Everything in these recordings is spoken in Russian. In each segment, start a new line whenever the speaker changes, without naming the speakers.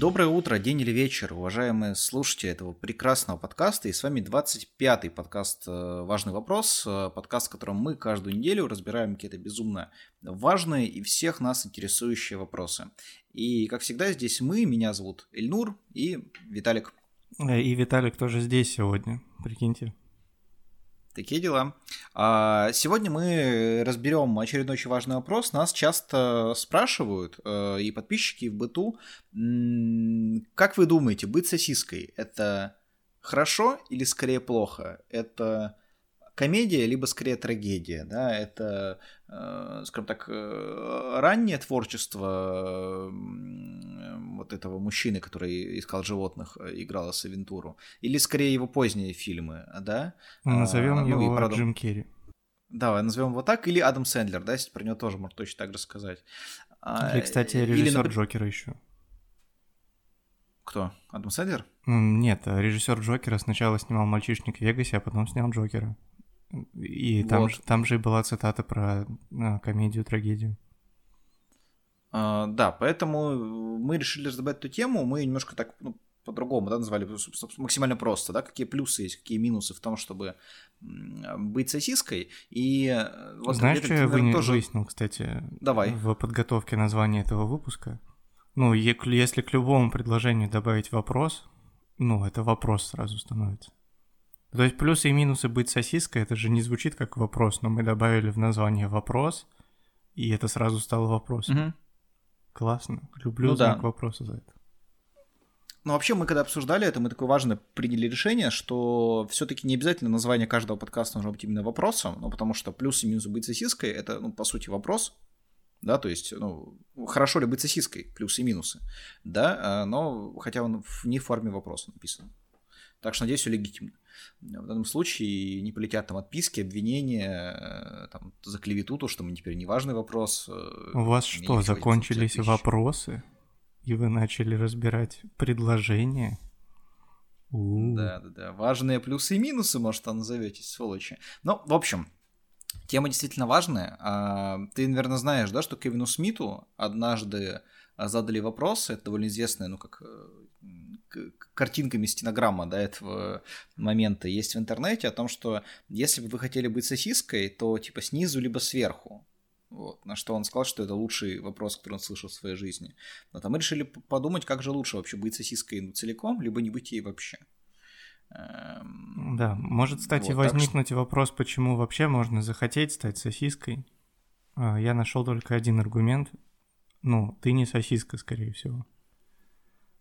Доброе утро, день или вечер, уважаемые слушатели этого прекрасного подкаста. И с вами 25-й подкаст э, «Важный вопрос», э, подкаст, в котором мы каждую неделю разбираем какие-то безумно важные и всех нас интересующие вопросы. И, как всегда, здесь мы, меня зовут Эльнур и Виталик.
Э, и Виталик тоже здесь сегодня, прикиньте.
Такие дела. А, сегодня мы разберем очередной очень важный вопрос. Нас часто спрашивают, э, и подписчики, и в быту, как вы думаете, быть сосиской – это хорошо или скорее плохо? Это комедия, либо скорее трагедия, да, это, э, скажем так, э, раннее творчество вот этого мужчины, который искал животных, э, играл Савентуру, или скорее его поздние фильмы, да?
Назовем а, его ну, правда... Джим Керри.
Давай, назовем его так, или Адам Сэндлер, да, если про него тоже можно точно так рассказать.
А, или, кстати, режиссер или... Джокера еще.
Кто? Адам Сэндлер?
Нет, режиссер Джокера сначала снимал «Мальчишник в Вегасе», а потом снял Джокера. И там, вот. же, там же и была цитата про а, комедию-трагедию.
А, да, поэтому мы решили разобрать эту тему. Мы немножко так ну, по-другому да, назвали максимально просто, да, какие плюсы есть, какие минусы в том, чтобы быть сосиской. И
э, вот Знаешь, что я вы тоже... выяснил, кстати,
Давай.
в подготовке названия этого выпуска? Ну, если к любому предложению добавить вопрос, ну, это вопрос сразу становится. То есть плюсы и минусы быть сосиской, это же не звучит как вопрос, но мы добавили в название вопрос, и это сразу стало вопросом. Угу. Классно. Люблю ну, знак да. вопроса за это.
Ну, вообще, мы когда обсуждали это, мы такое важное приняли решение, что все-таки не обязательно название каждого подкаста должно быть именно вопросом, ну, потому что плюсы и минусы быть сосиской это, ну, по сути, вопрос, да, то есть, ну, хорошо ли быть сосиской, плюсы и минусы, да, а, но хотя он в не форме вопроса написан. Так что, надеюсь, все легитимно. В данном случае не полетят там отписки, обвинения э, там, за клевету, то, что мы теперь неважный вопрос.
Э, У вас что, закончились вопросы? И вы начали разбирать предложения?
Да, да, да. Важные плюсы и минусы, может, там назоветесь, сволочи. Ну, в общем, тема действительно важная. А, ты, наверное, знаешь, да, что Кевину Смиту однажды задали вопрос, это довольно известная, ну, как э, картинками стенограмма до этого момента есть в интернете о том, что если бы вы хотели быть сосиской, то типа снизу либо сверху. Вот. На что он сказал, что это лучший вопрос, который он слышал в своей жизни. Но там мы решили подумать, как же лучше вообще быть сосиской ну, целиком, либо не быть ей вообще.
Эм... Да, может, кстати, вот, возникнуть что... вопрос, почему вообще можно захотеть стать сосиской. А, я нашел только один аргумент. Ну, ты не сосиска, скорее всего.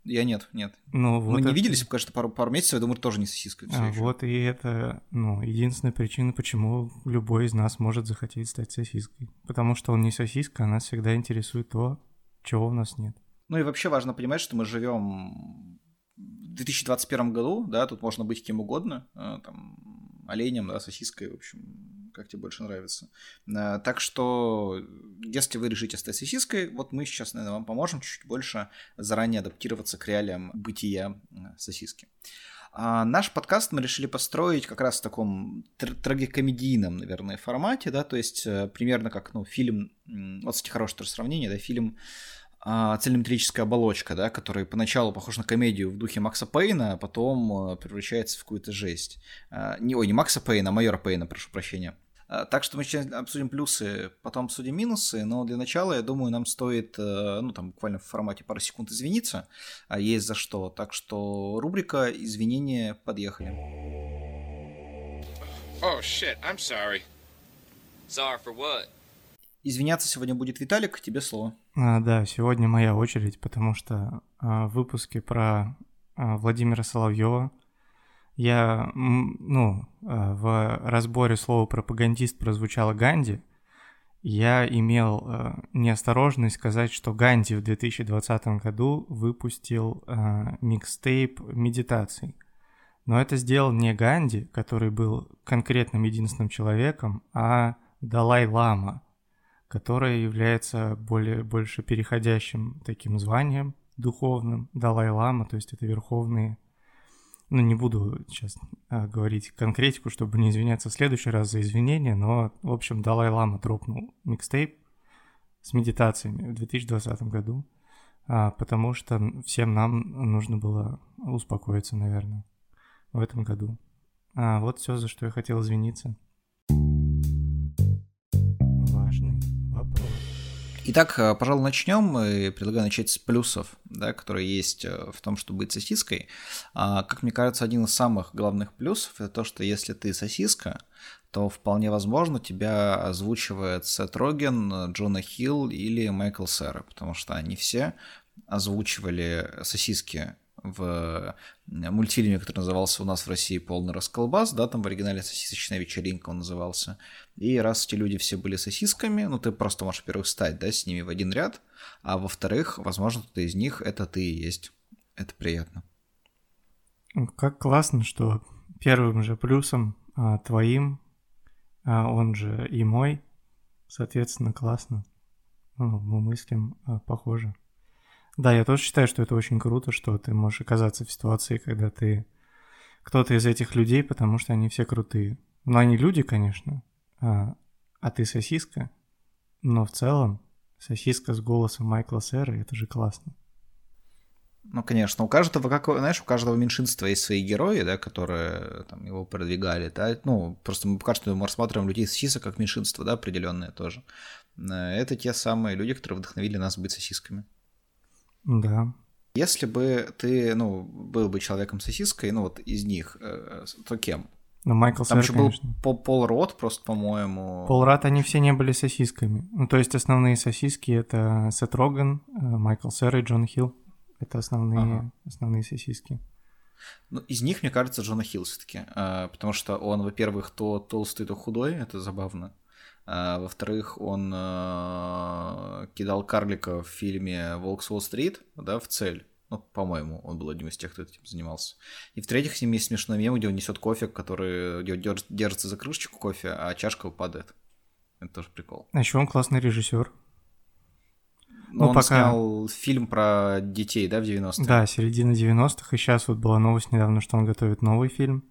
Я нет, нет.
Ну, вот
Мы это... не виделись, кажется, пару, пару месяцев, я думаю, тоже не сосиска.
А, вот и это, ну, единственная причина, почему любой из нас может захотеть стать сосиской. Потому что он не сосиска, а нас всегда интересует то, чего у нас нет.
Ну и вообще важно понимать, что мы живем в 2021 году, да, тут можно быть кем угодно, э, там, оленем, да, сосиской, в общем, как тебе больше нравится. Э, так что, если вы решите стать сосиской, вот мы сейчас, наверное, вам поможем чуть-чуть больше заранее адаптироваться к реалиям бытия э, сосиски. А наш подкаст мы решили построить как раз в таком трагикомедийном, наверное, формате, да, то есть э, примерно как, ну, фильм, вот, кстати, хорошее сравнение, да, фильм а, цельнометрическая оболочка, да, который поначалу похож на комедию в духе Макса Пейна, а потом превращается в какую-то жесть. А, не, ой, не Макса Пейна, а майора Пейна, прошу прощения. А, так что мы сейчас обсудим плюсы, потом обсудим минусы, но для начала, я думаю, нам стоит, ну, там, буквально в формате пару секунд извиниться, а есть за что. Так что рубрика «Извинения» подъехали. Oh, shit, I'm sorry. Sorry for what? Извиняться сегодня будет Виталик, тебе слово.
А, да, сегодня моя очередь, потому что а, в выпуске про а, Владимира Соловьева я, ну, а, в разборе слова пропагандист прозвучало Ганди, я имел э, неосторожность сказать, что Ганди в 2020 году выпустил э, микстейп медитаций. Но это сделал не Ганди, который был конкретным единственным человеком, а Далай-Лама, который является более, больше переходящим таким званием духовным. Далай-Лама, то есть это верховные ну, не буду сейчас а, говорить конкретику, чтобы не извиняться в следующий раз за извинения, но, в общем, Далай Лама дропнул микстейп с медитациями в 2020 году. а, потому что всем нам нужно было успокоиться, наверное, в этом году. А, вот все, за что я хотел извиниться.
Итак, э, пожалуй, начнем. Предлагаю начать с плюсов, да, которые есть э, в том, чтобы быть сосиской. А, как мне кажется, один из самых главных плюсов это то, что если ты сосиска, то вполне возможно тебя озвучивает Сет Роген, Джона Хилл или Майкл Сера, потому что они все озвучивали сосиски в мультфильме, который назывался у нас в России «Полный расколбас», да, там в оригинале «Сосисочная вечеринка» он назывался. И раз эти люди все были сосисками, ну, ты просто можешь, во-первых, стать, да, с ними в один ряд, а во-вторых, возможно, кто-то из них — это ты и есть. Это приятно.
Как классно, что первым же плюсом а, твоим, а, он же и мой, соответственно, классно. Ну, мы мыслим а, похоже. Да, я тоже считаю, что это очень круто, что ты можешь оказаться в ситуации, когда ты кто-то из этих людей, потому что они все крутые. Но они люди, конечно, а, а ты сосиска, но в целом сосиска с голосом Майкла Сэра, это же классно.
Ну, конечно, у каждого, как, знаешь, у каждого меньшинства есть свои герои, да, которые там, его продвигали, да, ну, просто мы пока что мы рассматриваем людей сосисок как меньшинство, да, определенное тоже. Э, это те самые люди, которые вдохновили нас быть сосисками.
Да.
Если бы ты, ну, был бы человеком-сосиской, ну, вот из них, э, то кем?
Ну, Майкл
Там
Сэр,
еще
конечно.
был Пол Рот, просто, по-моему.
Пол Рат, они все не были сосисками. Ну, то есть основные сосиски — это Сет Роган, э, Майкл Сэр и Джон Хилл. Это основные,
Ага.
основные сосиски.
Ну, из них, мне кажется, Джона Хилл все-таки. Потому что он, во-первых, то толстый, то худой, это забавно. А, во-вторых, он э, кидал карлика в фильме «Волк с Уолл-стрит», да, в цель. Ну, по-моему, он был одним из тех, кто этим занимался. И в-третьих, с ним есть смешной мем, где он несет кофе, который держ- держится за крышечку кофе, а чашка падает. Это тоже прикол.
А еще он классный режиссер.
Но
Ну,
он
пока-
снял фильм про детей, да, в 90-е?
Да, середина 90-х, и сейчас вот была новость недавно, что он готовит новый фильм.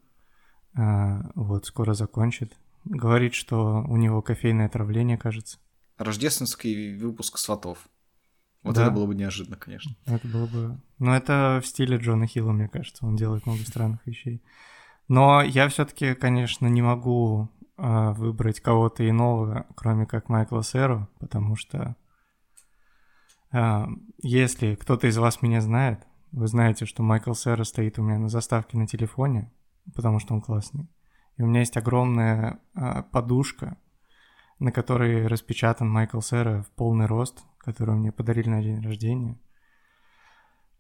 А, вот, скоро закончит. Говорит, что у него кофейное отравление, кажется.
Рождественский выпуск «Сватов». Вот
Да.
это было бы неожиданно, конечно.
Это было бы... Ну, это в стиле Джона Хилла, мне кажется. Он делает много странных вещей. Но я все-таки, конечно, не могу а, выбрать кого-то иного, кроме как Майкла Сэру, потому что а, если кто-то из вас меня знает, вы знаете, что Майкл Сэра стоит у меня на заставке на телефоне, потому что он классный. И у меня есть огромная а, подушка, на которой распечатан Майкл Сэра в полный рост, которую мне подарили на день рождения.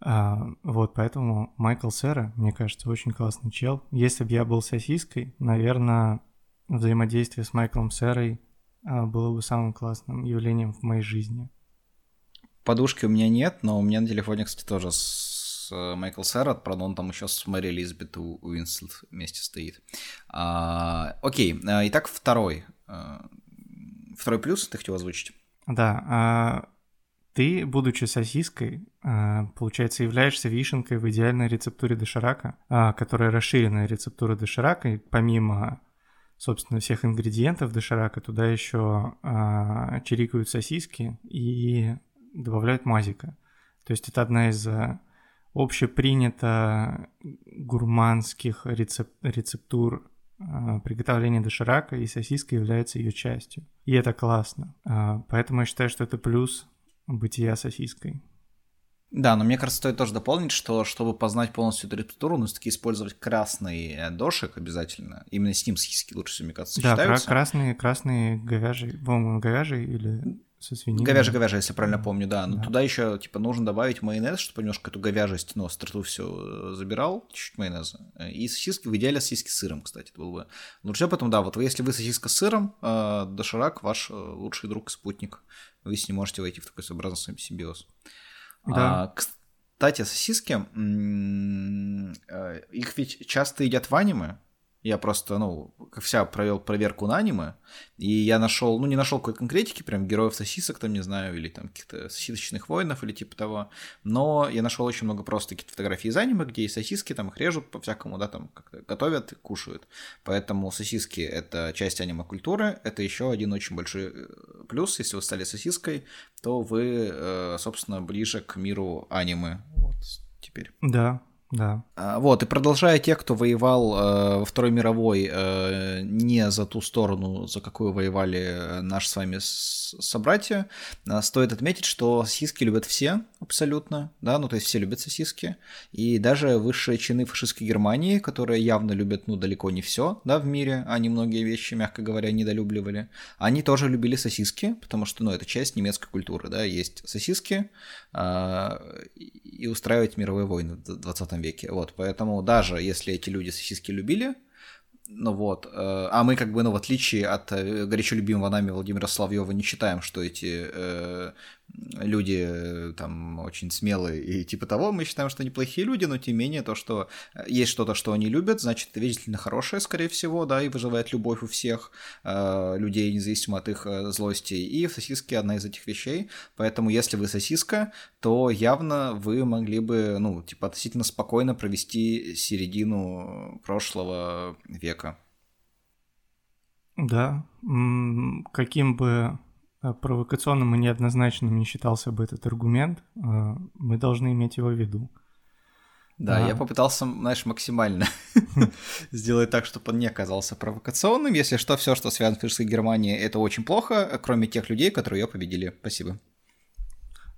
А, вот, поэтому Майкл Сэра, мне кажется, очень классный чел. Если бы я был сосиской, наверное, взаимодействие с Майклом Сэрой а, было бы самым классным явлением в моей жизни.
Подушки у меня нет, но у меня на телефоне, кстати, тоже с э, Майкл Сэрот, правда, он там еще с Мэри Элизабет Уинслет вместе стоит. А, окей, а, итак, второй. а, Второй плюс ты хотел озвучить?
Да, а ты, будучи сосиской, получается, являешься вишенкой в идеальной рецептуре доширака, а, которая расширенная рецептура доширака, и помимо, собственно, всех ингредиентов доширака, туда еще а, чирикают сосиски и добавляют мазика. То есть это одна из общепринято гурманских рецеп- рецептур а, приготовления доширака, и сосиска является ее частью. И это классно. А, Поэтому я считаю, что это плюс бытия сосиской.
Да, но мне кажется, стоит тоже дополнить, что чтобы познать полностью эту рецептуру, нужно таки использовать красный дошик обязательно. Именно с ним сосиски лучше всего, мне кажется,
Да, кра-
сочетаются.
красный, красный говяжий, по-моему, говяжий или со свининой.
Говяжий, говяжий, если правильно помню, да. Но
Да.
туда еще, типа, нужно добавить майонез, чтобы немножко эту говяжесть, ну, остроту все забирал, чуть-чуть майонеза. И сосиски, в идеале сосиски с сыром, кстати, это было бы лучше. Поэтому, да, вот вы, если вы сосиска с сыром, э, доширак ваш э, лучший друг и спутник. Вы с ним можете войти в такой своеобразный симбиоз.
Да.
А, кстати, сосиски, э, их ведь часто едят в аниме, Я просто, ну, как вся провел проверку на аниме, и я нашел, ну, не нашел какой конкретики, прям героев сосисок, там, не знаю, или там каких-то сосисочных воинов или типа того, но я нашел очень много просто каких-то фотографий из аниме, где есть сосиски, там их режут по-всякому, да, там как-то готовят, кушают. Поэтому сосиски — это часть аниме-культуры, это еще один очень большой э, плюс, если вы стали сосиской, то вы, э, собственно, ближе к миру аниме. Вот теперь.
Да, да.
А, вот, и продолжая тех, кто воевал э, во Второй мировой э, не за ту сторону, за какую воевали э, наши с вами собратья, э, стоит отметить, что сосиски любят все абсолютно, да, ну то есть все любят сосиски, и даже высшие чины фашистской Германии, которые явно любят, ну, далеко не все, да, в мире, они многие вещи, мягко говоря, недолюбливали, они тоже любили сосиски, потому что, ну, это часть немецкой культуры, да, есть сосиски, э, и устраивать мировые войны в 20 веке. Вот, поэтому даже если эти люди сосиски любили, ну вот, э, а мы как бы, ну в отличие от э, горячо любимого нами Владимира Соловьева не считаем, что эти э, люди э, там очень смелые и типа того, мы считаем, что они плохие люди, но тем не менее то, что э, есть что-то, что они любят, значит, это действительно хорошее, скорее всего, да, и вызывает любовь у всех э, людей, независимо от их э, злостей. И в сосиске одна из этих вещей, поэтому если вы сосиска, то явно вы могли бы, ну, типа относительно спокойно провести середину прошлого века.
Да, каким бы провокационным и неоднозначным не считался бы этот аргумент, э, мы должны иметь его в виду.
Да, а... я попытался, знаешь, максимально сделать так, чтобы он не оказался провокационным. Если что, все, что связано с фашистской Германией, это очень плохо, кроме тех людей, которые ее победили. Спасибо.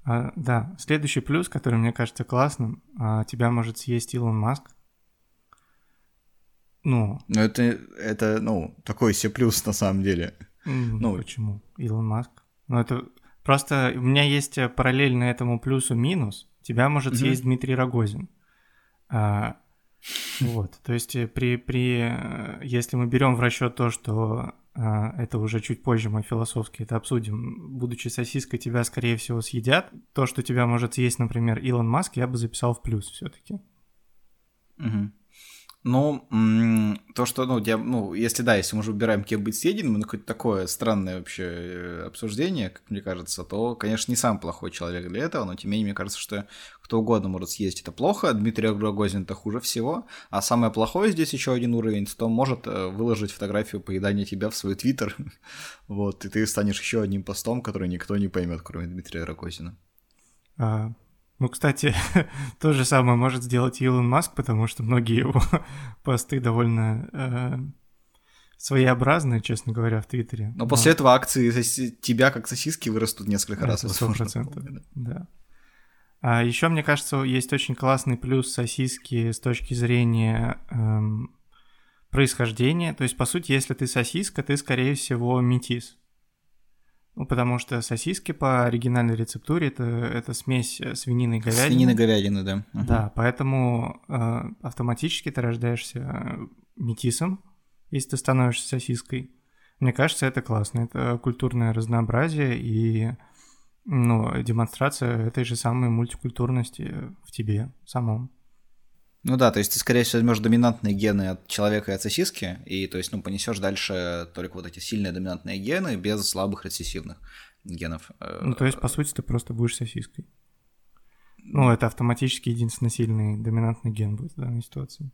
А, да, следующий плюс, который мне кажется классным, а, тебя может съесть Илон Маск.
Ну. Ну, это, это, ну, такой себе плюс на самом деле.
Ну, почему? Илон Маск. Ну, это просто у меня есть э, параллельно этому плюсу минус. Тебя может съесть Дмитрий Рогозин. А, вот, то есть э, при, при, э, если мы берем в расчет то, что а, это уже чуть позже мы философски это обсудим, будучи сосиской, тебя, скорее всего, съедят. То, что тебя может съесть, например, Илон Маск, я бы записал в плюс все-таки.
Угу. Ну, то, что, ну, я, ну, если да, если мы уже выбираем, кем быть съеденным, ну, какое-то такое странное вообще э, обсуждение, как мне кажется, то, конечно, не самый плохой человек для этого, но тем не менее, мне кажется, что кто угодно может съесть это плохо, Дмитрий Рогозин это хуже всего, а самое плохое здесь еще один уровень, то может э, выложить фотографию поедания тебя в свой твиттер, вот, и ты станешь еще одним постом, который никто не поймет, кроме Дмитрия Рогозина.
А, ну, кстати, то же самое может сделать Илон Маск, потому что многие его посты довольно э, своеобразные, честно говоря, в Твиттере.
Но, Но после этого акции тебя как сосиски вырастут несколько раз.
Сто процентов, да. А еще, мне кажется, есть очень классный плюс сосиски с точки зрения эм, происхождения. То есть, по сути, если ты сосиска, ты, скорее всего, метис. Ну, потому что сосиски по оригинальной рецептуре это, это смесь э, свинины и говядины.
Свинины и говядины, да.
Угу. Да, поэтому э, автоматически ты рождаешься э, метисом, если ты становишься сосиской. Мне кажется, это классно. Это культурное разнообразие и ну, демонстрация этой же самой мультикультурности в тебе самом.
Ну да, то есть ты, скорее всего, возьмешь доминантные гены от человека и от сосиски, и то есть, ну, понесешь дальше только вот эти сильные доминантные гены без слабых рецессивных генов.
Ну, то есть, по сути, ты просто будешь сосиской. Ну, это автоматически единственный сильный доминантный ген будет в данной ситуации.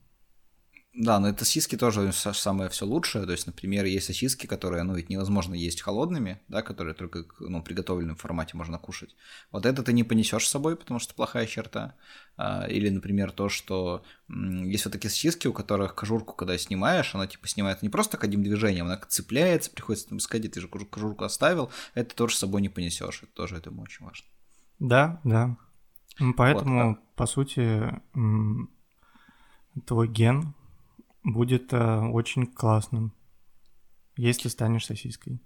Да, но это сосиски тоже самое все лучшее. То есть, например, есть сосиски, которые, ну, ведь невозможно есть холодными, да, которые только ну, в приготовленном формате можно кушать. Вот это ты не понесешь с собой, потому что плохая черта. А, или, например, то, что есть вот такие сосиски, у которых кожурку, когда снимаешь, она типа снимается не просто так одним движением, она цепляется, приходится там искать, ты же кожурку оставил, это тоже с собой не понесешь. Это тоже этому очень важно.
Да, да. Поэтому, вот, а... по сути, твой ген будет э, очень классным, если станешь сосиской.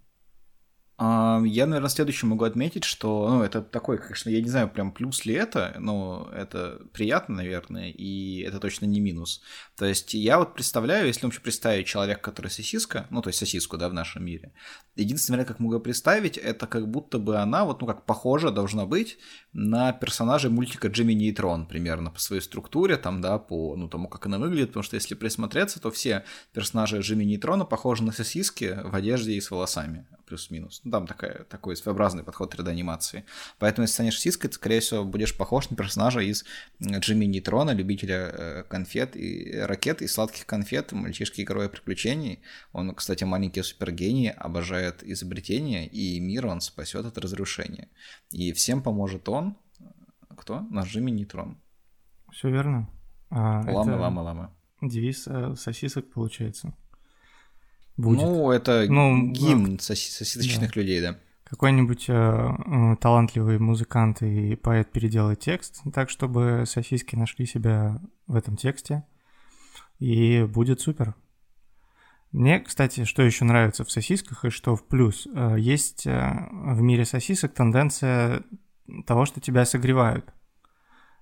Я, наверное, следующее могу отметить, что, ну, это такой, конечно, я не знаю, прям плюс ли это, но это приятно, наверное, и это точно не минус. То есть я вот представляю, если вообще представить человека, который сосиска, ну, то есть сосиску, да, в нашем мире, единственное, как могу представить, это как будто бы она, вот, ну, как похожа должна быть на персонажа мультика Джимми Нейтрон, примерно, по своей структуре, там, да, по, ну, тому, как она выглядит, потому что если присмотреться, то все персонажи Джимми Нейтрона похожи на сосиски в одежде и с волосами плюс-минус. Ну, там такая, такой своеобразный подход 3D-анимации. Поэтому, если станешь сиской, ты, скорее всего, будешь похож на персонажа из Джимми Нейтрона, любителя э, конфет и ракет и сладких конфет, мальчишки героя приключений. Он, кстати, маленький супергений, обожает изобретения, и мир он спасет от разрушения. И всем поможет он, кто? Наш Джимми Нейтрон.
Все верно.
А, лама, лама, лама.
Девиз э, сосисок получается
будет. Ну, это ну, гимн соси- сосисочных да. людей, да.
Какой-нибудь э, э, талантливый музыкант и поэт переделает текст так, чтобы сосиски нашли себя в этом тексте, и будет супер. Мне, кстати, что еще нравится в сосисках и что в плюс, э, есть э, в мире сосисок тенденция того, что тебя согревают.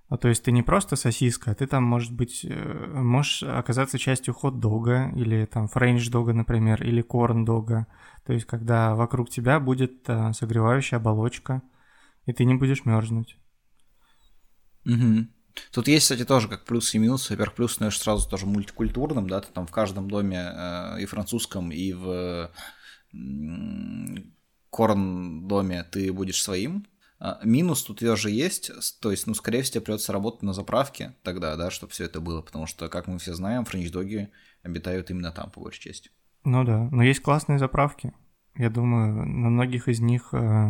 Ну, то есть ты не просто сосиска, а ты там, может быть, э, можешь оказаться частью хот-дога или там френч-дога, например, или корн-дога. То есть когда вокруг тебя будет а, согревающая оболочка, и ты не будешь мерзнуть.
Угу. Тут есть, кстати, тоже как плюс и минус. Во-первых, плюс становишься сразу тоже мультикультурным, да, ты там в каждом доме э, и французском, и в э, корн-доме ты будешь своим, а, минус тут тоже есть, то есть, ну, скорее всего, придется работать на заправке тогда, да, чтобы все это было, потому что, как мы все знаем, френч-доги обитают именно там, по большей части.
Ну да, но есть классные заправки. Я думаю, на многих из них э,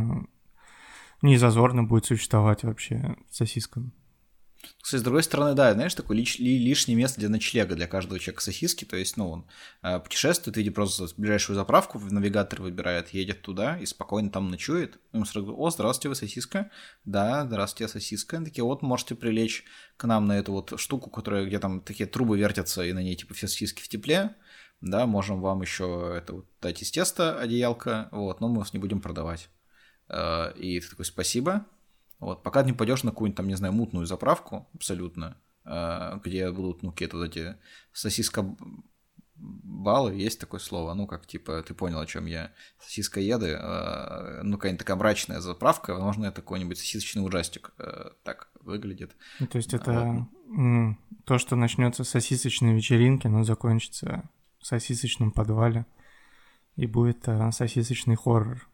не зазорно будет существовать вообще сосиска.
Кстати, с другой стороны, да, знаешь, такое лиш, лишнее место для ночлега для каждого человека сосиски. То есть, ну, он э, путешествует, видит просто ближайшую заправку, в навигатор выбирает, едет туда и спокойно там ночует. Ему сразу о, здравствуйте, вы сосиска. Да, здравствуйте, сосиска. Они такие, вот, можете прилечь к нам на эту вот штуку, которая, где там такие трубы вертятся, и на ней, типа, все сосиски в тепле. Да, можем вам еще это вот дать из теста одеялка, вот, но мы вас не будем продавать. Э, и ты такой, спасибо, вот, пока ты не пойдешь на какую-нибудь там, не знаю, мутную заправку абсолютно, э, где будут, ну, какие-то вот эти сосиска баллы, есть такое слово, ну, как, типа, ты понял, о чем я, сосискоеды, э, ну, какая-нибудь такая мрачная заправка, возможно, это какой-нибудь сосисочный ужастик э, так выглядит.
Ну, то есть это вот. то, что начнется с сосисочной вечеринки, но закончится в сосисочном подвале, и будет сосисочный хоррор.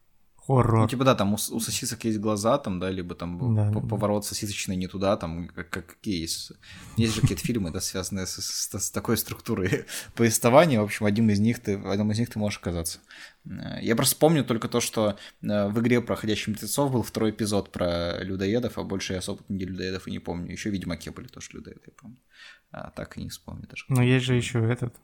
Хоррор.
Ну, типа, да, там у, у сосисок есть глаза, там, да, либо там да, поворот да. сосисочный не туда, там, как, как какие есть. Есть же какие-то фильмы, да, связанные с, с, с такой структурой повествования. В общем, один из них ты, в одном из них ты можешь оказаться. Я просто помню только то, что э, в игре проходящих мертвецов был второй эпизод про людоедов, а больше я особо не людоедов и не помню. Еще Ведьмаке были тоже людоеды, я помню. А так и не вспомню даже.
Но есть же еще этот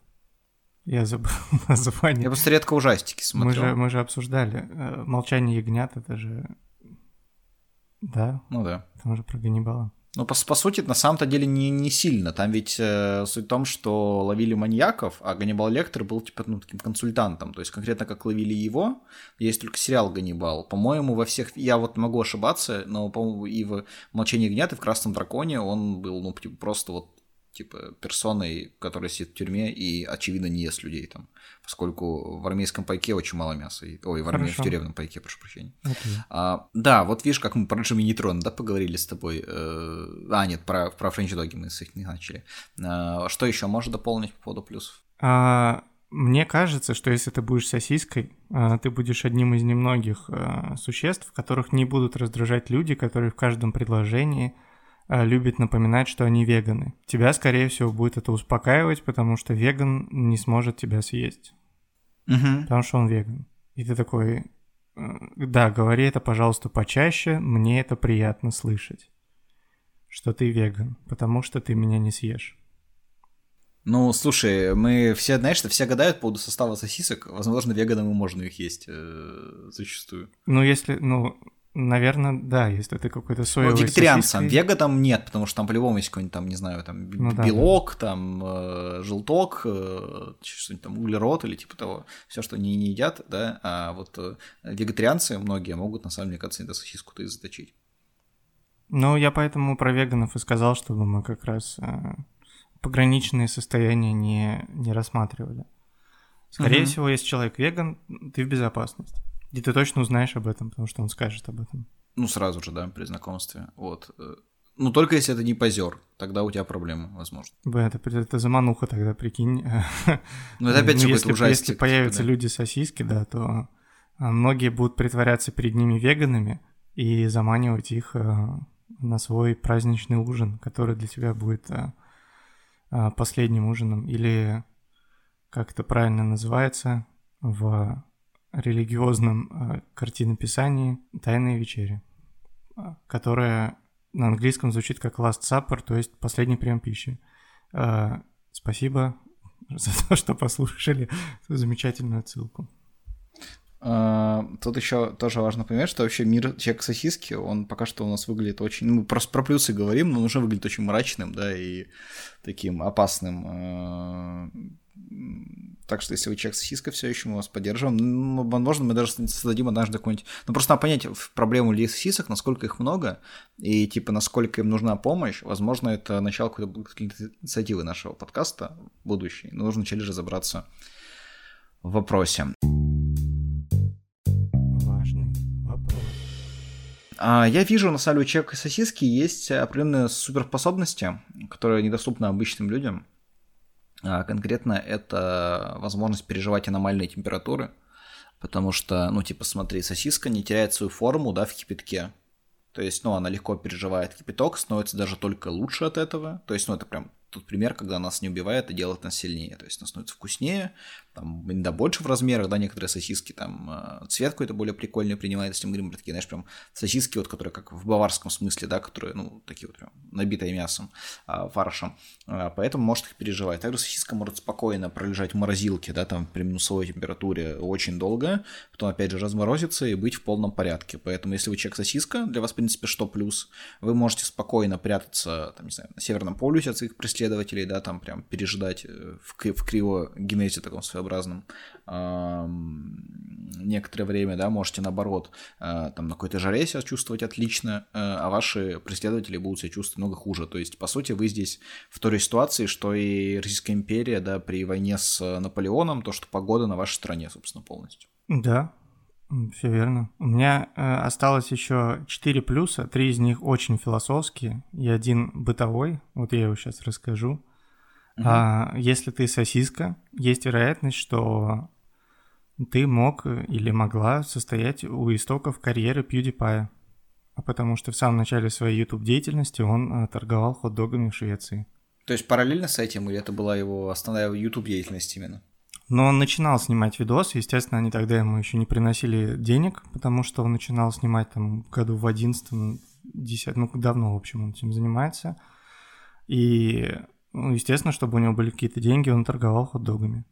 я забыл название.
Я просто редко ужастики смотрю.
Мы же, мы же обсуждали. Э, «Молчание ягнят» — это же... Да?
Ну да.
Там же про Ганнибала.
Ну, по, по сути, на самом-то деле не, не сильно. Там ведь э, суть в том, что ловили маньяков, а Ганнибал Лектор был, типа, ну, таким консультантом. То есть, конкретно как ловили его, есть только сериал «Ганнибал». По-моему, во всех... Я вот могу ошибаться, но, по-моему, и в «Молчании ягнят», и в «Красном драконе» он был, ну, типа, просто вот типа персоной, которая сидит в тюрьме и, очевидно, не ест людей там, поскольку в армейском пайке очень мало мяса. Ой, в, армей, в тюремном пайке, прошу прощения. Okay. А, да, вот видишь, как мы про Джимми Нейтрон, да, поговорили с тобой. Э, а, нет, про, про Френч Доги мы с их не начали. А, что еще можешь дополнить по поводу плюсов?
А, мне кажется, что если ты будешь сосиской, а, ты будешь одним из немногих а, существ, которых не будут раздражать люди, которые в каждом предложении Э, любит напоминать, что они веганы. Тебя, скорее всего, будет это успокаивать, потому что веган не сможет тебя съесть. Угу. Потому что он веган. И ты такой, э, да, говори это, пожалуйста, почаще, мне это приятно слышать, что ты веган, потому что ты меня не съешь.
Ну, слушай, мы все, знаешь, что все гадают по поводу состава сосисок. Возможно, веганам и можно их есть э, зачастую.
Ну, если, ну, Наверное, да, если ты какой-то соевый
ну, вегетарианцам. Вега там нет, потому что там по-любому есть какой-нибудь там, не знаю, там ну, белок, да. там э, желток, э, что-нибудь там углерод или типа того. Все, что они не едят, да. А вот э, вегетарианцы многие могут, на самом деле, кажется, до сосиску-то и заточить.
Ну, я поэтому про веганов и сказал, чтобы мы как раз э, пограничные состояния не, не рассматривали. Скорее угу. всего, если человек веган, ты в безопасности. И ты точно узнаешь об этом, потому что он скажет об этом.
Ну, сразу же, да, при знакомстве. Вот. Ну, только если это не позер, тогда у тебя проблемы, возможно.
Это, это замануха тогда, прикинь.
Ну, это опять ну,
если, ужастик. Если появятся типа, да. люди-сосиски, да, то а, многие будут притворяться перед ними веганами и заманивать их а, на свой праздничный ужин, который для тебя будет а, последним ужином. Или, как это правильно называется, в религиозном э, картинописании «Тайная вечеря», а, которая на английском звучит как Last Supper, то есть последний прием пищи. Э, спасибо за то, что послушали замечательную ссылку.
А, тут еще тоже важно понимать, что вообще мир человек сосиски, он пока что у нас выглядит очень... Ну, мы просто про плюсы говорим, но он уже выглядит очень мрачным, да, и таким опасным так что, если вы человек сосиска все еще, мы вас поддержим. Ну, возможно, мы даже создадим однажды какой-нибудь... Ну, просто надо понять проблему людей сосисок, насколько их много, и, типа, насколько им нужна помощь. Возможно, это начало какой-то инициативы нашего подкаста будущей. Но нужно вначале разобраться в вопросе.
Важный вопрос.
А, я вижу, на самом деле, у человека сосиски есть определенные суперспособности, которые недоступны обычным людям. А конкретно это возможность переживать аномальные температуры, потому что, ну, типа, смотри, сосиска не теряет свою форму, да, в кипятке. То есть, ну, она легко переживает кипяток, становится даже только лучше от этого. То есть, ну, это прям тот пример, когда нас не убивает и делает нас сильнее. То есть, она становится вкуснее, там, иногда больше в размерах, да, некоторые сосиски, там, э, цвет какой-то более прикольный принимает, если мы говорим про такие, знаешь, прям сосиски, вот, которые как в баварском смысле, да, которые, ну, такие вот прям набитые мясом, а, фаршем, а, поэтому может их переживать. Также сосиска может спокойно пролежать в морозилке, да, там, при минусовой температуре очень долго, потом, опять же, разморозиться и быть в полном порядке, поэтому, если вы человек сосиска, для вас, в принципе, что плюс, вы можете спокойно прятаться, там, не знаю, на Северном полюсе от своих преследователей, да, там, прям пережидать э, в, в криогенезе таком своем своеобразным некоторое время, да, можете наоборот э, там на какой-то жаре себя чувствовать отлично, э, а ваши преследователи будут себя чувствовать много хуже. То есть, по сути, вы здесь в той ситуации, что и Российская империя, да, при войне с Наполеоном, то, что погода на вашей стране, собственно, полностью.
Да, все верно. У меня э, осталось еще четыре плюса, три из них очень философские и один бытовой. Вот я его сейчас расскажу. Uh-huh. А, если ты сосиска, есть вероятность, что ты мог или могла состоять у истоков карьеры PewDiePie. А потому что в самом начале своей YouTube деятельности он а, торговал хот-догами в Швеции.
То есть параллельно с этим, или это была его основная YouTube деятельность именно?
Но он начинал снимать видосы, естественно, они тогда ему еще не приносили денег, потому что он начинал снимать там году в 11 10 ну давно, в общем, он этим занимается. И естественно, чтобы у него были какие-то деньги, он торговал хот-догами.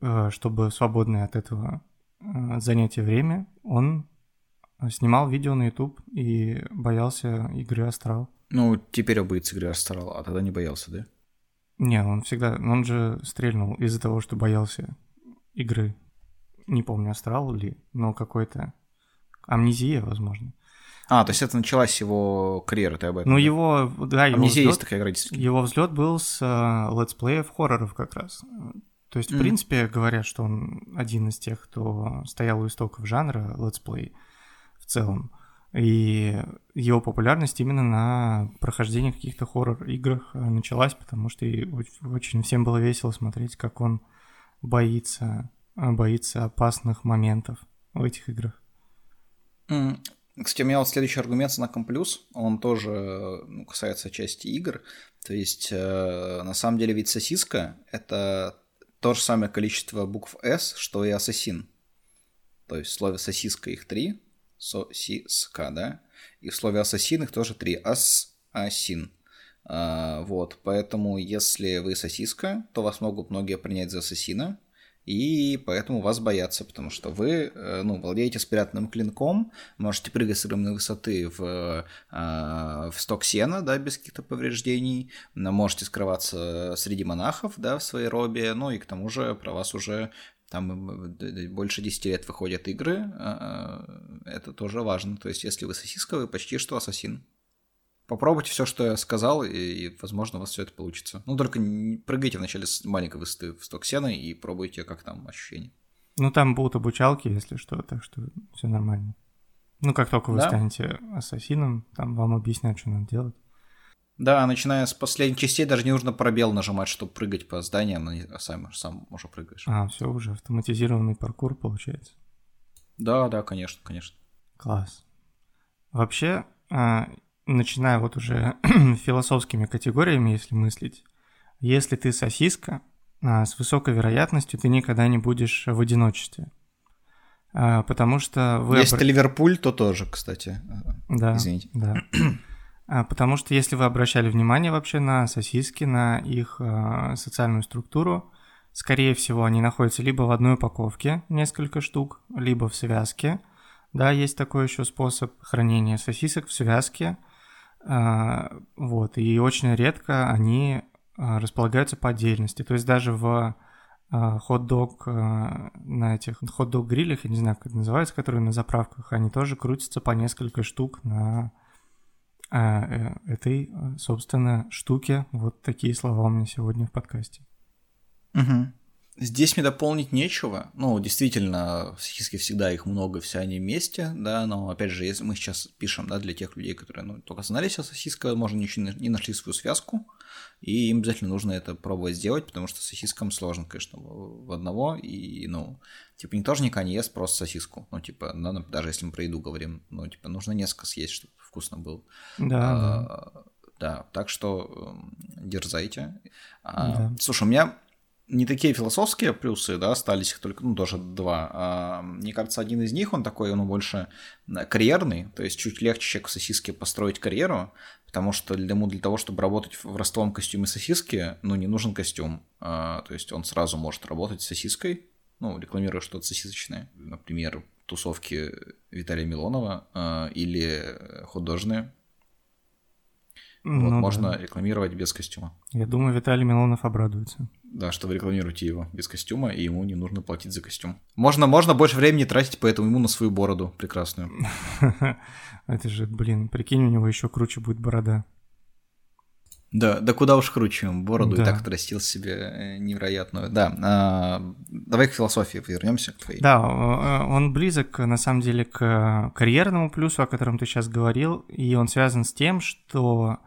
Э, чтобы свободное от этого э, занятия время, он снимал видео на YouTube и боялся игры Астрал.
Ну, теперь он боится игры Астрал, а тогда не боялся, да?
Не, он всегда... Он же стрельнул из-за того, что боялся игры. Не помню, Астрал ли, но какой-то... Амнезия, возможно.
А, то есть это началась его карьера, ты об этом?
Ну, его, да, его
Амнезия взлет, есть такая игра,
Его взлет был с летсплеев хорроров как раз. То есть, мм. в принципе, говорят, что он один из тех, кто стоял у истоков жанра летсплей в целом. И его популярность именно на прохождении каких-то хоррор-играх э, началась, потому что очень всем было весело смотреть, как он боится, э, боится опасных моментов в этих играх.
Мм. Кстати, у меня вот следующий аргумент с знаком плюс, он тоже ну, касается части игр. То есть, э, на самом деле, ведь сосиска — это то же самое количество букв S, что и ассасин. То есть в слове сосиска их три, сосиска, да, и в слове ассасин их тоже три, ас-асин. А, вот, поэтому если вы сосиска, то вас могут многие принять за ассасина, и поэтому вас боятся, потому что вы, э, ну, владеете спрятанным клинком, можете прыгать с огромной высоты в, в сток сена, да, без каких-то повреждений, можете скрываться среди монахов, да, в своей робе, ну, и к тому же про вас уже там больше 10 лет выходят игры, это тоже важно. То есть, если вы сосиска, вы почти что ассасин. Попробуйте все, что я сказал, и, и, возможно, у вас все это получится. Ну, только не прыгайте вначале с маленькой высоты в сток сена и пробуйте, как там ощущения.
Ну, там будут обучалки, если что, так что все нормально. Ну, как только вы да? станете ассасином, там вам объяснят, что надо делать.
Да, начиная с последних частей, даже не нужно пробел нажимать, чтобы прыгать по зданиям, а сам, сам уже прыгаешь.
А, все уже автоматизированный паркур получается.
Да, да, конечно, конечно.
Класс. Вообще, а, начиная вот уже философскими категориями, если мыслить, если ты сосиска, а, с высокой вероятностью ты никогда не будешь в одиночестве. А, потому что вы...
Если обр... Ливерпуль, то тоже, кстати.
Да, Извините. Да. А, потому что если вы обращали внимание вообще на сосиски, на их социальную структуру, скорее всего, они находятся либо в одной упаковке, несколько штук, либо в связке. Да, есть такой еще способ хранения сосисок в связке – вот, и очень редко они а, располагаются по отдельности. То есть даже в а, хот-дог на этих хот-дог грилях, я не знаю, как это называется, которые на заправках, они тоже крутятся по несколько штук на э, этой, собственно, штуке. Вот такие слова у меня сегодня в подкасте.
Угу. Здесь мне дополнить нечего. Ну, действительно, в сосиске всегда их много, все они вместе, да, но, опять же, если мы сейчас пишем, да, для тех людей, которые, ну, только знали о сосиска, возможно, ничего не нашли свою связку, и им обязательно нужно это пробовать сделать, потому что сосискам сложно, конечно, в одного, и, ну, типа, не тоже никогда не ест просто сосиску, ну, типа, надо, даже если мы про еду говорим, ну, типа, нужно несколько съесть, чтобы вкусно было.
Да, а, да.
Да, так что эм, дерзайте. А, да. Слушай, у меня не такие философские плюсы, да, остались их только, ну, тоже два. А, мне кажется, один из них, он такой, ну, больше карьерный, то есть чуть легче человеку сосиски построить карьеру, потому что для, ему для того, чтобы работать в ростовом костюме сосиски, ну, не нужен костюм, а, то есть он сразу может работать с сосиской, ну, рекламируя что-то сосисочное, например, тусовки Виталия Милонова а, или художные, ну, вот, можно да. рекламировать без костюма.
Я думаю, Виталий Милонов обрадуется.
Да, что вы рекламируете его без костюма, и ему не нужно платить за костюм. Можно, можно больше времени тратить, поэтому ему на свою бороду прекрасную.
Это же, блин, прикинь, у него еще круче будет борода.
Да, да куда уж круче, бороду да. и так отрастил себе э, невероятную. Да, а, давай к философии вернемся к твоей.
Да, он близок на самом деле к карьерному плюсу, о котором ты сейчас говорил, и он связан с тем, что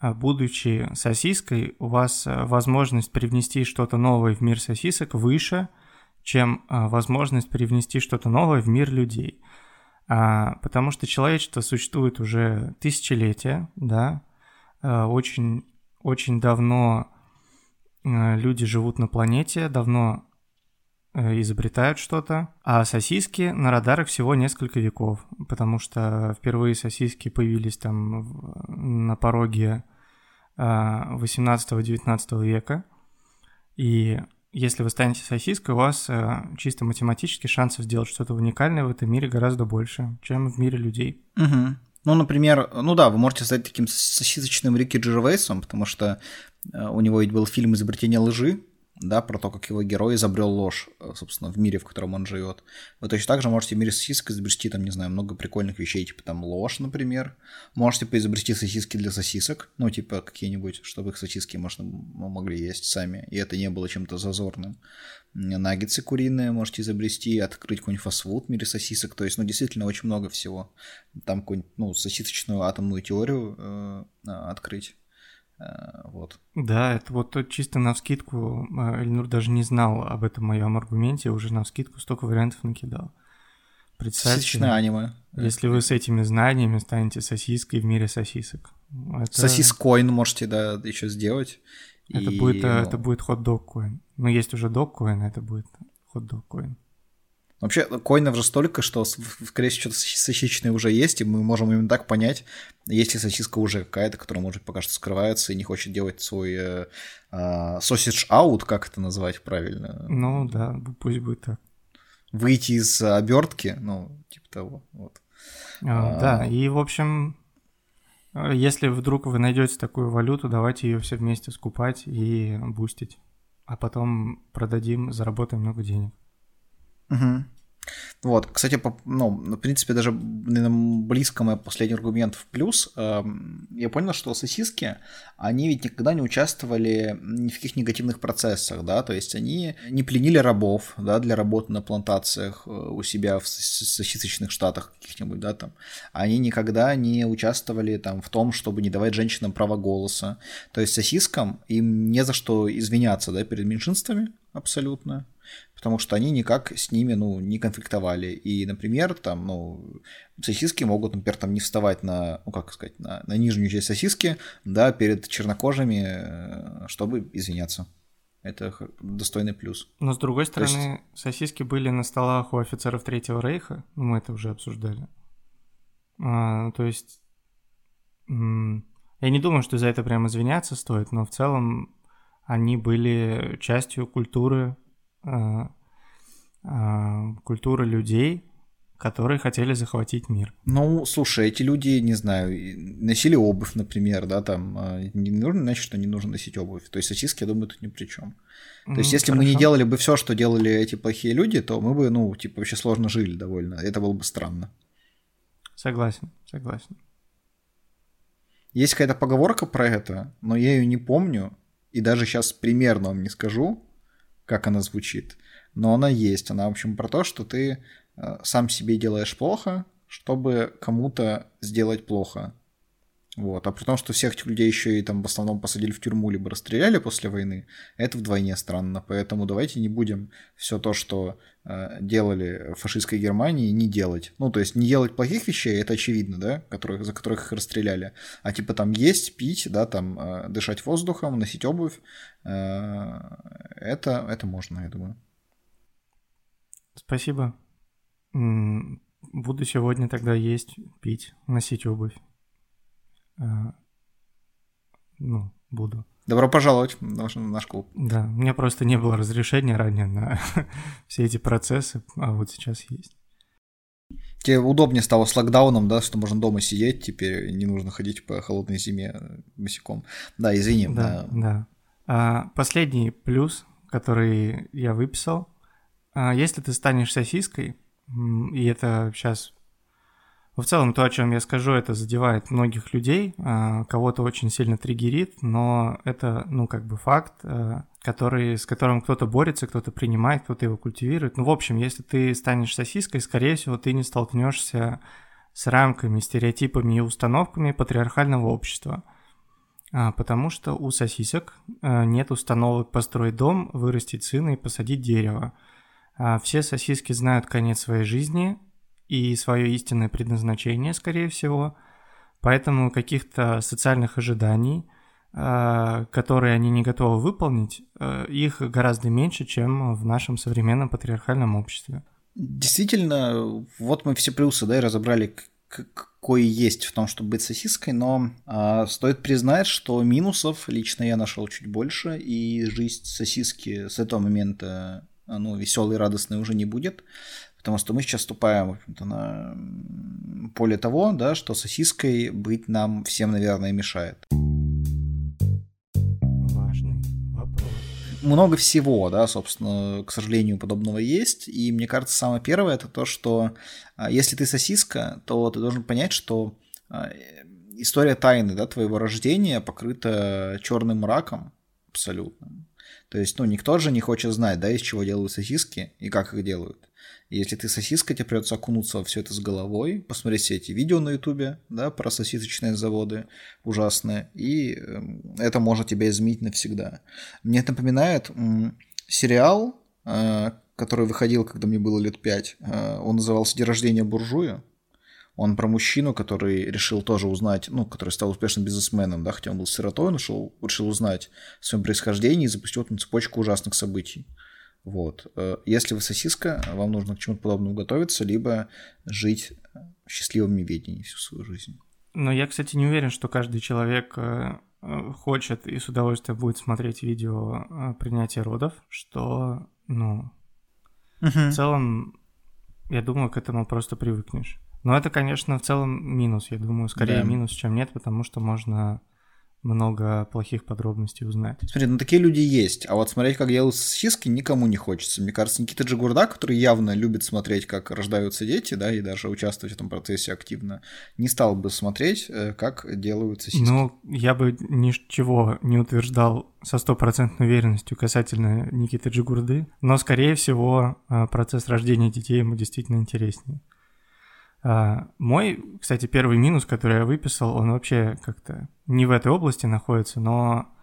будучи сосиской, у вас э, возможность привнести что-то новое в мир сосисок выше, чем э, возможность привнести что-то новое в мир людей. А, потому что человечество существует уже тысячелетия, да, э, очень, очень давно люди живут на планете, давно изобретают что-то, а сосиски на радарах всего несколько веков, потому что впервые сосиски появились там на пороге 18-19 э, века, и если вы станете сосиской, у вас э, чисто математически шансов сделать что-то уникальное в этом мире гораздо больше, чем в мире людей.
Угу. Ну, например, ну да, вы можете стать таким сосисочным Рики Джервейсом, потому что у него ведь был фильм «Изобретение лжи», да, про то, как его герой изобрел ложь, э, собственно, в мире, в котором он живет. Вы точно так же можете в мире сосисок изобрести, там, не знаю, много прикольных вещей, типа там ложь, например. Можете поизобрести сосиски для сосисок, ну, типа какие-нибудь, чтобы их сосиски можно, могли есть сами, и это не было чем-то зазорным. Наггетсы куриные можете изобрести, открыть какой-нибудь фастфуд в мире сосисок, то есть, ну, действительно, очень много всего. Там какую-нибудь, ну, сосисочную атомную теорию э, открыть. Э, вот.
Да, это вот чисто на вскидку, э, Эльнур даже не знал об этом моем аргументе, уже на вскидку столько вариантов накидал.
Представьте, аниме.
Если вы с этими знаниями станете сосиской в мире сосисок.
Это... Сосискоин можете, да, еще сделать.
Это и... будет, ну... это будет хот-дог коин. Но есть уже дог коин, это будет хот-дог коин.
Вообще, коинов же столько, что, скорее всего, что-то сосисочное уже есть, и мы можем именно так понять, есть ли сосиска уже какая-то, которая, может пока что скрывается и не хочет делать свой э, э, out, как это назвать правильно?
Ну да, пусть будет так.
Выйти из обертки, ну, типа того, вот.
А, а... Да, и, в общем, если вдруг вы найдете такую валюту, давайте ее все вместе скупать и бустить. А потом продадим, заработаем много денег.
Угу. Вот, кстати, по, ну, в принципе, даже наверное, близко мой последний аргумент в плюс. Э, я понял, что сосиски, они ведь никогда не участвовали ни в каких негативных процессах, да, то есть они не пленили рабов, да, для работы на плантациях э, у себя в сосисочных штатах каких-нибудь, да, там. Они никогда не участвовали там в том, чтобы не давать женщинам право голоса. То есть сосискам им не за что извиняться, да, перед меньшинствами абсолютно потому что они никак с ними, ну, не конфликтовали. И, например, там, ну, сосиски могут, например, там не вставать на, ну, как сказать, на, на нижнюю часть сосиски, да, перед чернокожими, э, чтобы извиняться. Это достойный плюс.
Но, с другой стороны, есть... сосиски были на столах у офицеров Третьего Рейха, ну, мы это уже обсуждали. А, то есть, я не думаю, что за это прям извиняться стоит, но в целом они были частью культуры а, а, культура людей, которые хотели захватить мир.
Ну, слушай, эти люди, не знаю, носили обувь, например, да, там, а, не нужно значит, что не нужно носить обувь. То есть сосиски, я думаю, тут ни при чем. То есть, если хорошо. мы не делали бы все, что делали эти плохие люди, то мы бы, ну, типа, вообще сложно жили довольно. Это было бы странно.
Согласен, согласен.
Есть какая-то поговорка про это, но я ее не помню, и даже сейчас примерно вам не скажу как она звучит, но она есть. Она, в общем, про то, что ты э, сам себе делаешь плохо, чтобы кому-то сделать плохо. Вот. А при том, что всех этих людей еще и там в основном посадили в тюрьму, либо расстреляли после войны, это вдвойне странно. Поэтому давайте не будем все то, что э, делали в фашистской Германии, не делать. Ну, то есть не делать плохих вещей, это очевидно, да, которых, за которых их расстреляли. А типа там есть, пить, да, там э, дышать воздухом, носить обувь, э, это, это можно, я думаю.
Спасибо. Буду сегодня тогда есть, пить, носить обувь. А, ну, буду.
Добро пожаловать в наш, наш клуб.
Да, у меня просто не было разрешения ранее на все эти процессы, а вот сейчас есть.
Тебе удобнее стало с локдауном, да, что можно дома сидеть, теперь не нужно ходить по холодной зиме босиком. Да, извини.
Да, да. да. А, последний плюс, который я выписал. А, если ты станешь сосиской, и это сейчас в целом, то, о чем я скажу, это задевает многих людей, а, кого-то очень сильно триггерит, но это, ну, как бы факт, а, который, с которым кто-то борется, кто-то принимает, кто-то его культивирует. Ну, в общем, если ты станешь сосиской, скорее всего, ты не столкнешься с рамками, стереотипами и установками патриархального общества. А, потому что у сосисок нет установок построить дом, вырастить сына и посадить дерево. Все сосиски знают конец своей жизни, и свое истинное предназначение, скорее всего. Поэтому каких-то социальных ожиданий, а, которые они не готовы выполнить, а, их гораздо меньше, чем в нашем современном патриархальном обществе.
Действительно, вот мы все плюсы, да, и разобрали, какой есть в том, чтобы быть сосиской, но э, стоит признать, что минусов лично я нашел чуть больше, и жизнь сосиски с этого момента ну, веселой радостной уже не будет. Потому что мы сейчас вступаем, в общем-то, на поле того, да, что сосиской быть нам всем, наверное, мешает.
Важный вопрос.
Много всего, да, собственно, к сожалению, подобного есть. И мне кажется, самое первое это то, что а, если ты сосиска, то ты должен понять, что а, история тайны, да, твоего рождения покрыта черным мраком абсолютно. То есть, ну, никто же не хочет знать, да, из чего делают сосиски и как их делают. Если ты сосиска, тебе придется окунуться во все это с головой, посмотреть все эти видео на ютубе, да, про сосисочные заводы ужасные, и эм, это может тебя изменить навсегда. Мне это напоминает сериал, э, который выходил, когда мне было лет пять. Э, он назывался «День рождения буржуя». Он про мужчину, который решил тоже узнать, ну, который стал успешным бизнесменом, да, хотя он был сиротой, он решил, решил узнать о своем происхождении и запустил там цепочку ужасных событий. Вот. Э, если вы сосиска, вам нужно к чему-то подобному готовиться, либо жить счастливым неведением всю свою жизнь.
Но я, кстати, не уверен, что каждый человек э, э, хочет и с удовольствием будет смотреть видео принятия родов, что, ну, угу. в целом, я думаю, к этому просто привыкнешь. Но это, конечно, в целом минус, я думаю, скорее да. минус, чем нет, потому что можно много плохих подробностей узнать.
Смотри, ну такие люди есть, а вот смотреть, как делают сосиски, никому не хочется. Мне кажется, Никита Джигурда, который явно любит смотреть, как рождаются дети, да, и даже участвовать в этом процессе активно, не стал бы смотреть, э, как делают сосиски.
Ну, я бы ничего не утверждал со стопроцентной уверенностью касательно Никиты Джигурды, но, скорее всего, э, процесс рождения детей ему действительно интереснее. А, мой, кстати, первый минус, который я выписал, он вообще как-то не в этой области находится, но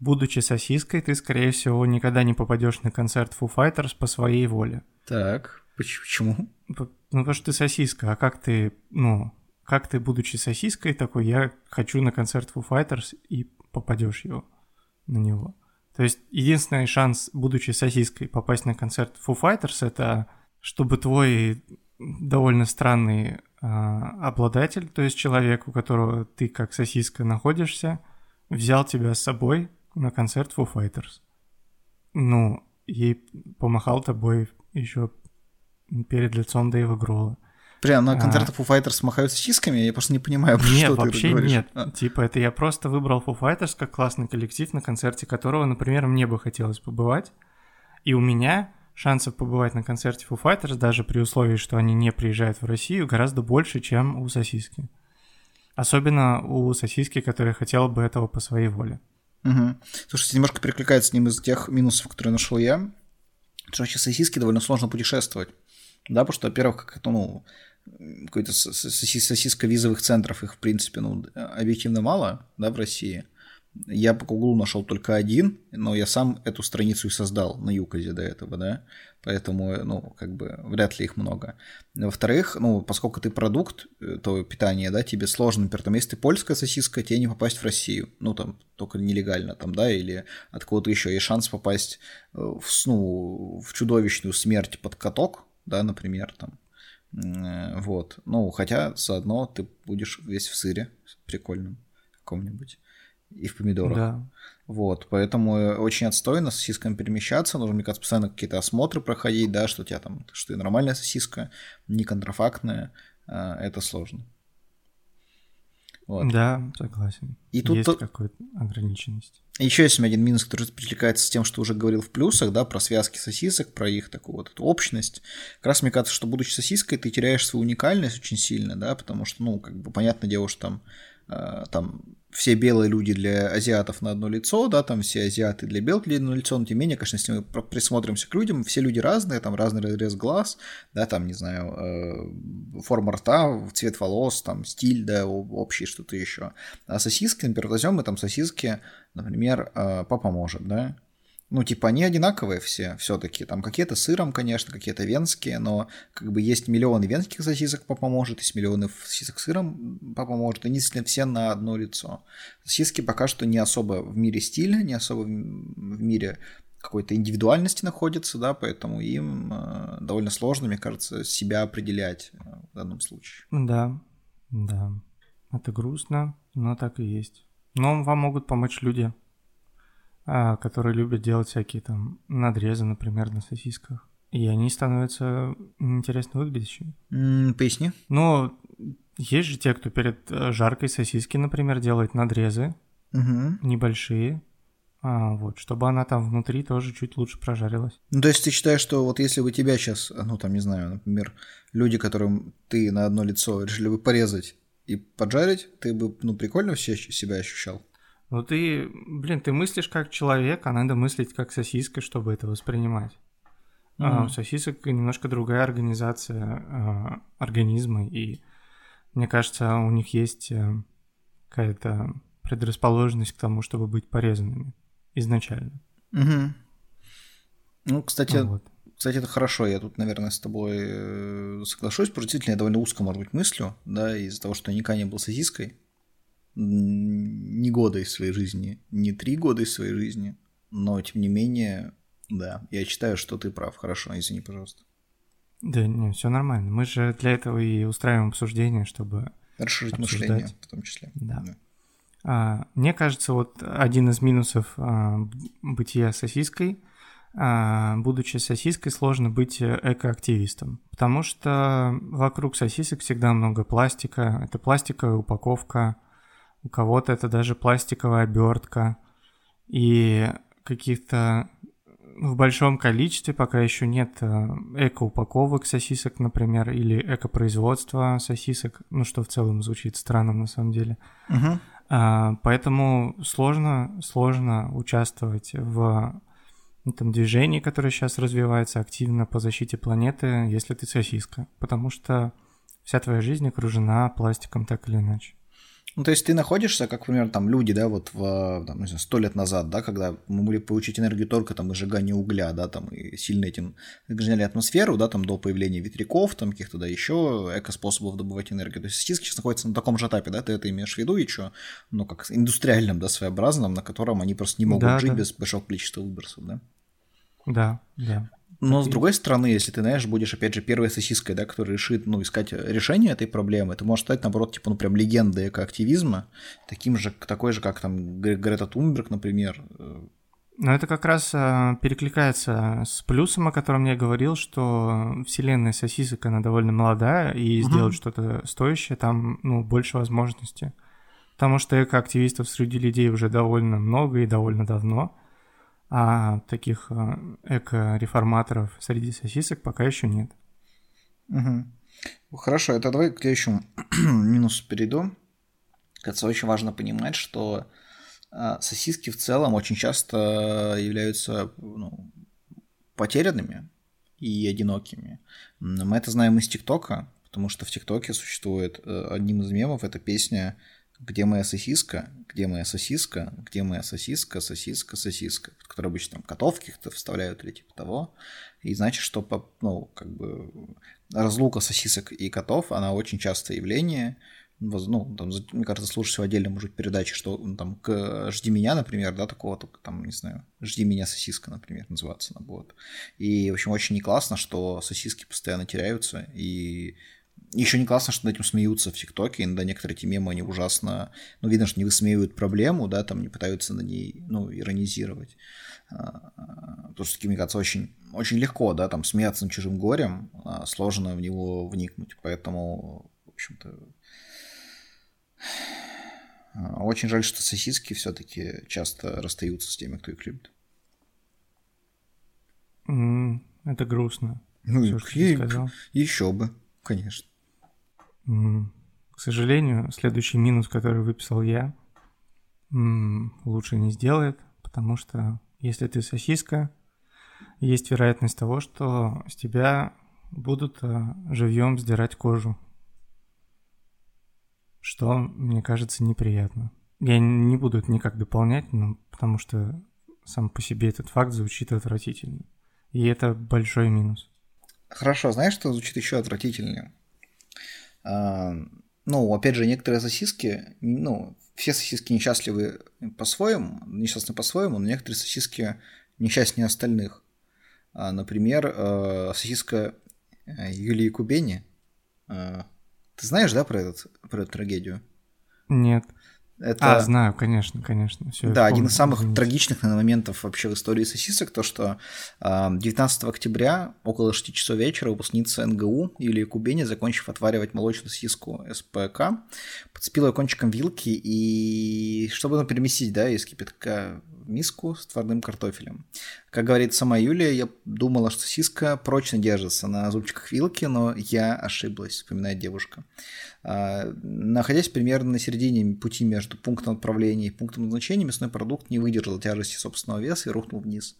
будучи сосиской, ты, скорее всего, никогда не попадешь на концерт Foo Fighters по своей воле.
Так, почему?
Ну, потому что ты сосиска, а как ты, ну, как ты, будучи сосиской, такой, я хочу на концерт Foo Fighters и попадешь его на него. То есть единственный шанс, будучи сосиской, попасть на концерт Foo Fighters, это чтобы твой довольно странный э, обладатель, то есть человек, у которого ты как сосиска находишься, взял тебя с собой на концерт Foo Fighters. Ну, и помахал тобой еще перед лицом Дэйва Гролла.
Прям на концертах а... Foo Fighters махают сосисками? Я просто не понимаю, про
нет,
что
вообще
ты говоришь.
нет. А. Типа, это я просто выбрал Foo Fighters как классный коллектив, на концерте которого, например, мне бы хотелось побывать. И у меня шансов побывать на концерте Foo Fighters, даже при условии, что они не приезжают в Россию, гораздо больше, чем у сосиски. Особенно у сосиски, которая хотела бы этого по своей воле.
Угу. Слушайте, немножко перекликается с ним из тех минусов, которые нашел я. Потому что вообще сосиски довольно сложно путешествовать. Да, потому что, во-первых, как это, ну, какой-то сосиска визовых центров, их, в принципе, ну, объективно мало, да, в России. Я по Гуглу нашел только один, но я сам эту страницу и создал на Юказе до этого, да, поэтому, ну, как бы, вряд ли их много. Во-вторых, ну, поскольку ты продукт, э, то питание, да, тебе сложно, например, там, если ты польская сосиска, тебе не попасть в Россию, ну, там, только нелегально, там, да, или от кого-то еще есть шанс попасть э, в, ну, в чудовищную смерть под каток, да, например, там, э, вот, ну, хотя заодно ты будешь весь в сыре прикольном каком-нибудь и в помидорах. Да. Вот, поэтому очень отстойно с сосисками перемещаться, нужно, мне кажется, постоянно какие-то осмотры проходить, да, что у тебя там, что ты нормальная сосиска, не контрафактная, а, это сложно.
Вот. Да, согласен. И тут есть то... какая-то ограниченность.
Еще есть у меня один минус, который перекликается с тем, что уже говорил в плюсах, да, про связки сосисок, про их такую вот эту общность. Как раз мне кажется, что будучи сосиской, ты теряешь свою уникальность очень сильно, да, потому что, ну, как бы, понятное дело, что там, э, там все белые люди для азиатов на одно лицо, да, там все азиаты для белых людей на одно лицо, но тем не менее, конечно, если мы присмотримся к людям, все люди разные, там разный разрез глаз, да, там, не знаю, э, форма рта, цвет волос, там, стиль, да, общий что-то еще. А сосиски, например, возьмем мы там сосиски, например, э, папа может, да, ну, типа, они одинаковые все, все-таки. Там какие-то сыром, конечно, какие-то венские, но как бы есть миллионы венских сосисок папа может, есть миллионы сосисок сыром папа может, они действительно все на одно лицо. Сосиски пока что не особо в мире стиля, не особо в мире какой-то индивидуальности находятся, да, поэтому им э, довольно сложно, мне кажется, себя определять э, в данном случае.
Да, да. Это грустно, но так и есть. Но вам могут помочь люди, которые любят делать всякие там надрезы, например, на сосисках. И они становятся интересно выглядящими.
Mm, поясни.
Ну, есть же те, кто перед э, жаркой сосиски, например, делает надрезы
угу.
небольшие, а, вот, чтобы она там внутри тоже чуть лучше прожарилась.
Ну, то есть ты считаешь, что вот если бы тебя сейчас, ну, там, не знаю, например, люди, которым ты на одно лицо решили бы порезать и поджарить, ты бы, ну, прикольно все себя ощущал?
Ну ты, блин, ты мыслишь как человек, а надо мыслить как сосиска, чтобы это воспринимать. Mm-hmm. А, у сосисок немножко другая организация а, организма, и мне кажется, у них есть а, какая-то предрасположенность к тому, чтобы быть порезанными изначально.
Угу. Ну, кстати, вот. кстати, это хорошо. Я тут, наверное, с тобой э, соглашусь. Действительно, я довольно узко, может быть, мыслю, да, из-за того, что я никогда не был сосиской не года из своей жизни, не три года из своей жизни, но тем не менее Да, я считаю, что ты прав. Хорошо, извини, пожалуйста.
Да, не, все нормально. Мы же для этого и устраиваем обсуждение, чтобы
Расширить обсуждать. мышление в том числе.
Да. да. А, мне кажется, вот один из минусов а, бытия сосиской, а, будучи сосиской, сложно быть экоактивистом, потому что вокруг сосисок всегда много пластика, это пластиковая упаковка, у кого-то это даже пластиковая обертка, и каких-то в большом количестве пока еще нет э, эко-упаковок сосисок, например, или эко-производства сосисок, ну что в целом звучит странно на самом деле.
Uh-huh.
А, поэтому сложно, сложно участвовать в этом движении, которое сейчас развивается активно по защите планеты, если ты сосиска, потому что вся твоя жизнь окружена пластиком так или иначе.
Ну, то есть ты находишься, как, например, там люди, да, вот в, там, не знаю, сто лет назад, да, когда мы могли получить энергию только там из сжигания угля, да, там, и сильно этим загрязняли атмосферу, да, там, до появления ветряков, там, каких-то, да, еще эко-способов добывать энергию. То есть сосиски сейчас находятся на таком же этапе, да, ты это имеешь в виду что, ну, как индустриальном, да, своеобразном, на котором они просто не могут да, жить да. без большого количества выбросов, да?
Да, да.
Но с другой стороны, если ты, знаешь, будешь, опять же, первой сосиской, да, которая решит, ну, искать решение этой проблемы, ты можешь стать, наоборот, типа, ну, прям легендой экоактивизма, таким же, такой же, как там Грета Тунберг, например.
Но это как раз э, перекликается с плюсом, о котором я говорил, что вселенная сосисок, она довольно молодая, и угу. сделать что-то стоящее там, ну, больше возможностей. Потому что экоактивистов среди людей уже довольно много и довольно давно а таких а, эко-реформаторов среди сосисок пока еще нет.
Угу. Хорошо, это давай к следующему минусу перейду. Кажется, очень важно понимать, что а, сосиски в целом очень часто являются ну, потерянными и одинокими. Мы это знаем из ТикТока, потому что в ТикТоке существует э, одним из мемов эта песня где моя сосиска, где моя сосиска, где моя сосиска, сосиска, сосиска, которые обычно там котов каких-то вставляют или типа того. И значит, что, ну, как бы разлука сосисок и котов, она очень частое явление. Ну, там, мне кажется, слушать в отдельно может передачи, что ну, там к «Жди меня», например, да, такого, там, не знаю, «Жди меня, сосиска», например, называться она будет. И, в общем, очень не классно, что сосиски постоянно теряются, и еще не классно, что над этим смеются в ТикТоке, иногда некоторые эти мемы, они ужасно, ну, видно, что не высмеивают проблему, да, там не пытаются на ней, ну, иронизировать. А, потому что, мне кажется, очень, очень легко, да, там смеяться над чужим горем, а сложно в него вникнуть, поэтому, в общем-то, а, очень жаль, что сосиски все-таки часто расстаются с теми, кто их любит.
Mm, это грустно.
Ну, Все, и, еще бы, конечно.
К сожалению, следующий минус, который выписал я, лучше не сделает, потому что если ты сосиска, есть вероятность того, что с тебя будут а, живьем сдирать кожу. Что, мне кажется, неприятно. Я не буду это никак дополнять, но потому что сам по себе этот факт звучит отвратительно. И это большой минус.
Хорошо, знаешь, что звучит еще отвратительнее? Ну, опять же, некоторые сосиски, ну, все сосиски несчастливы по-своему, несчастны по-своему, но некоторые сосиски несчастнее остальных. А, например, э, сосиска э, Юлии Кубени. Э, ты знаешь, да, про, этот, про эту трагедию?
Нет. Это... А, знаю, конечно, конечно.
Всё, да, один из самых извините. трагичных наверное, моментов вообще в истории сосисок, то, что 19 октября около 6 часов вечера выпускница НГУ Юлия Кубени, закончив отваривать молочную сосиску СПК, подцепила ее кончиком вилки и, чтобы ну, переместить, да, из кипятка миску с творным картофелем. Как говорит сама Юлия, я думала, что сосиска прочно держится на зубчиках вилки, но я ошиблась, вспоминает девушка. А, находясь примерно на середине пути между пунктом отправления и пунктом назначения, мясной продукт не выдержал тяжести собственного веса и рухнул вниз.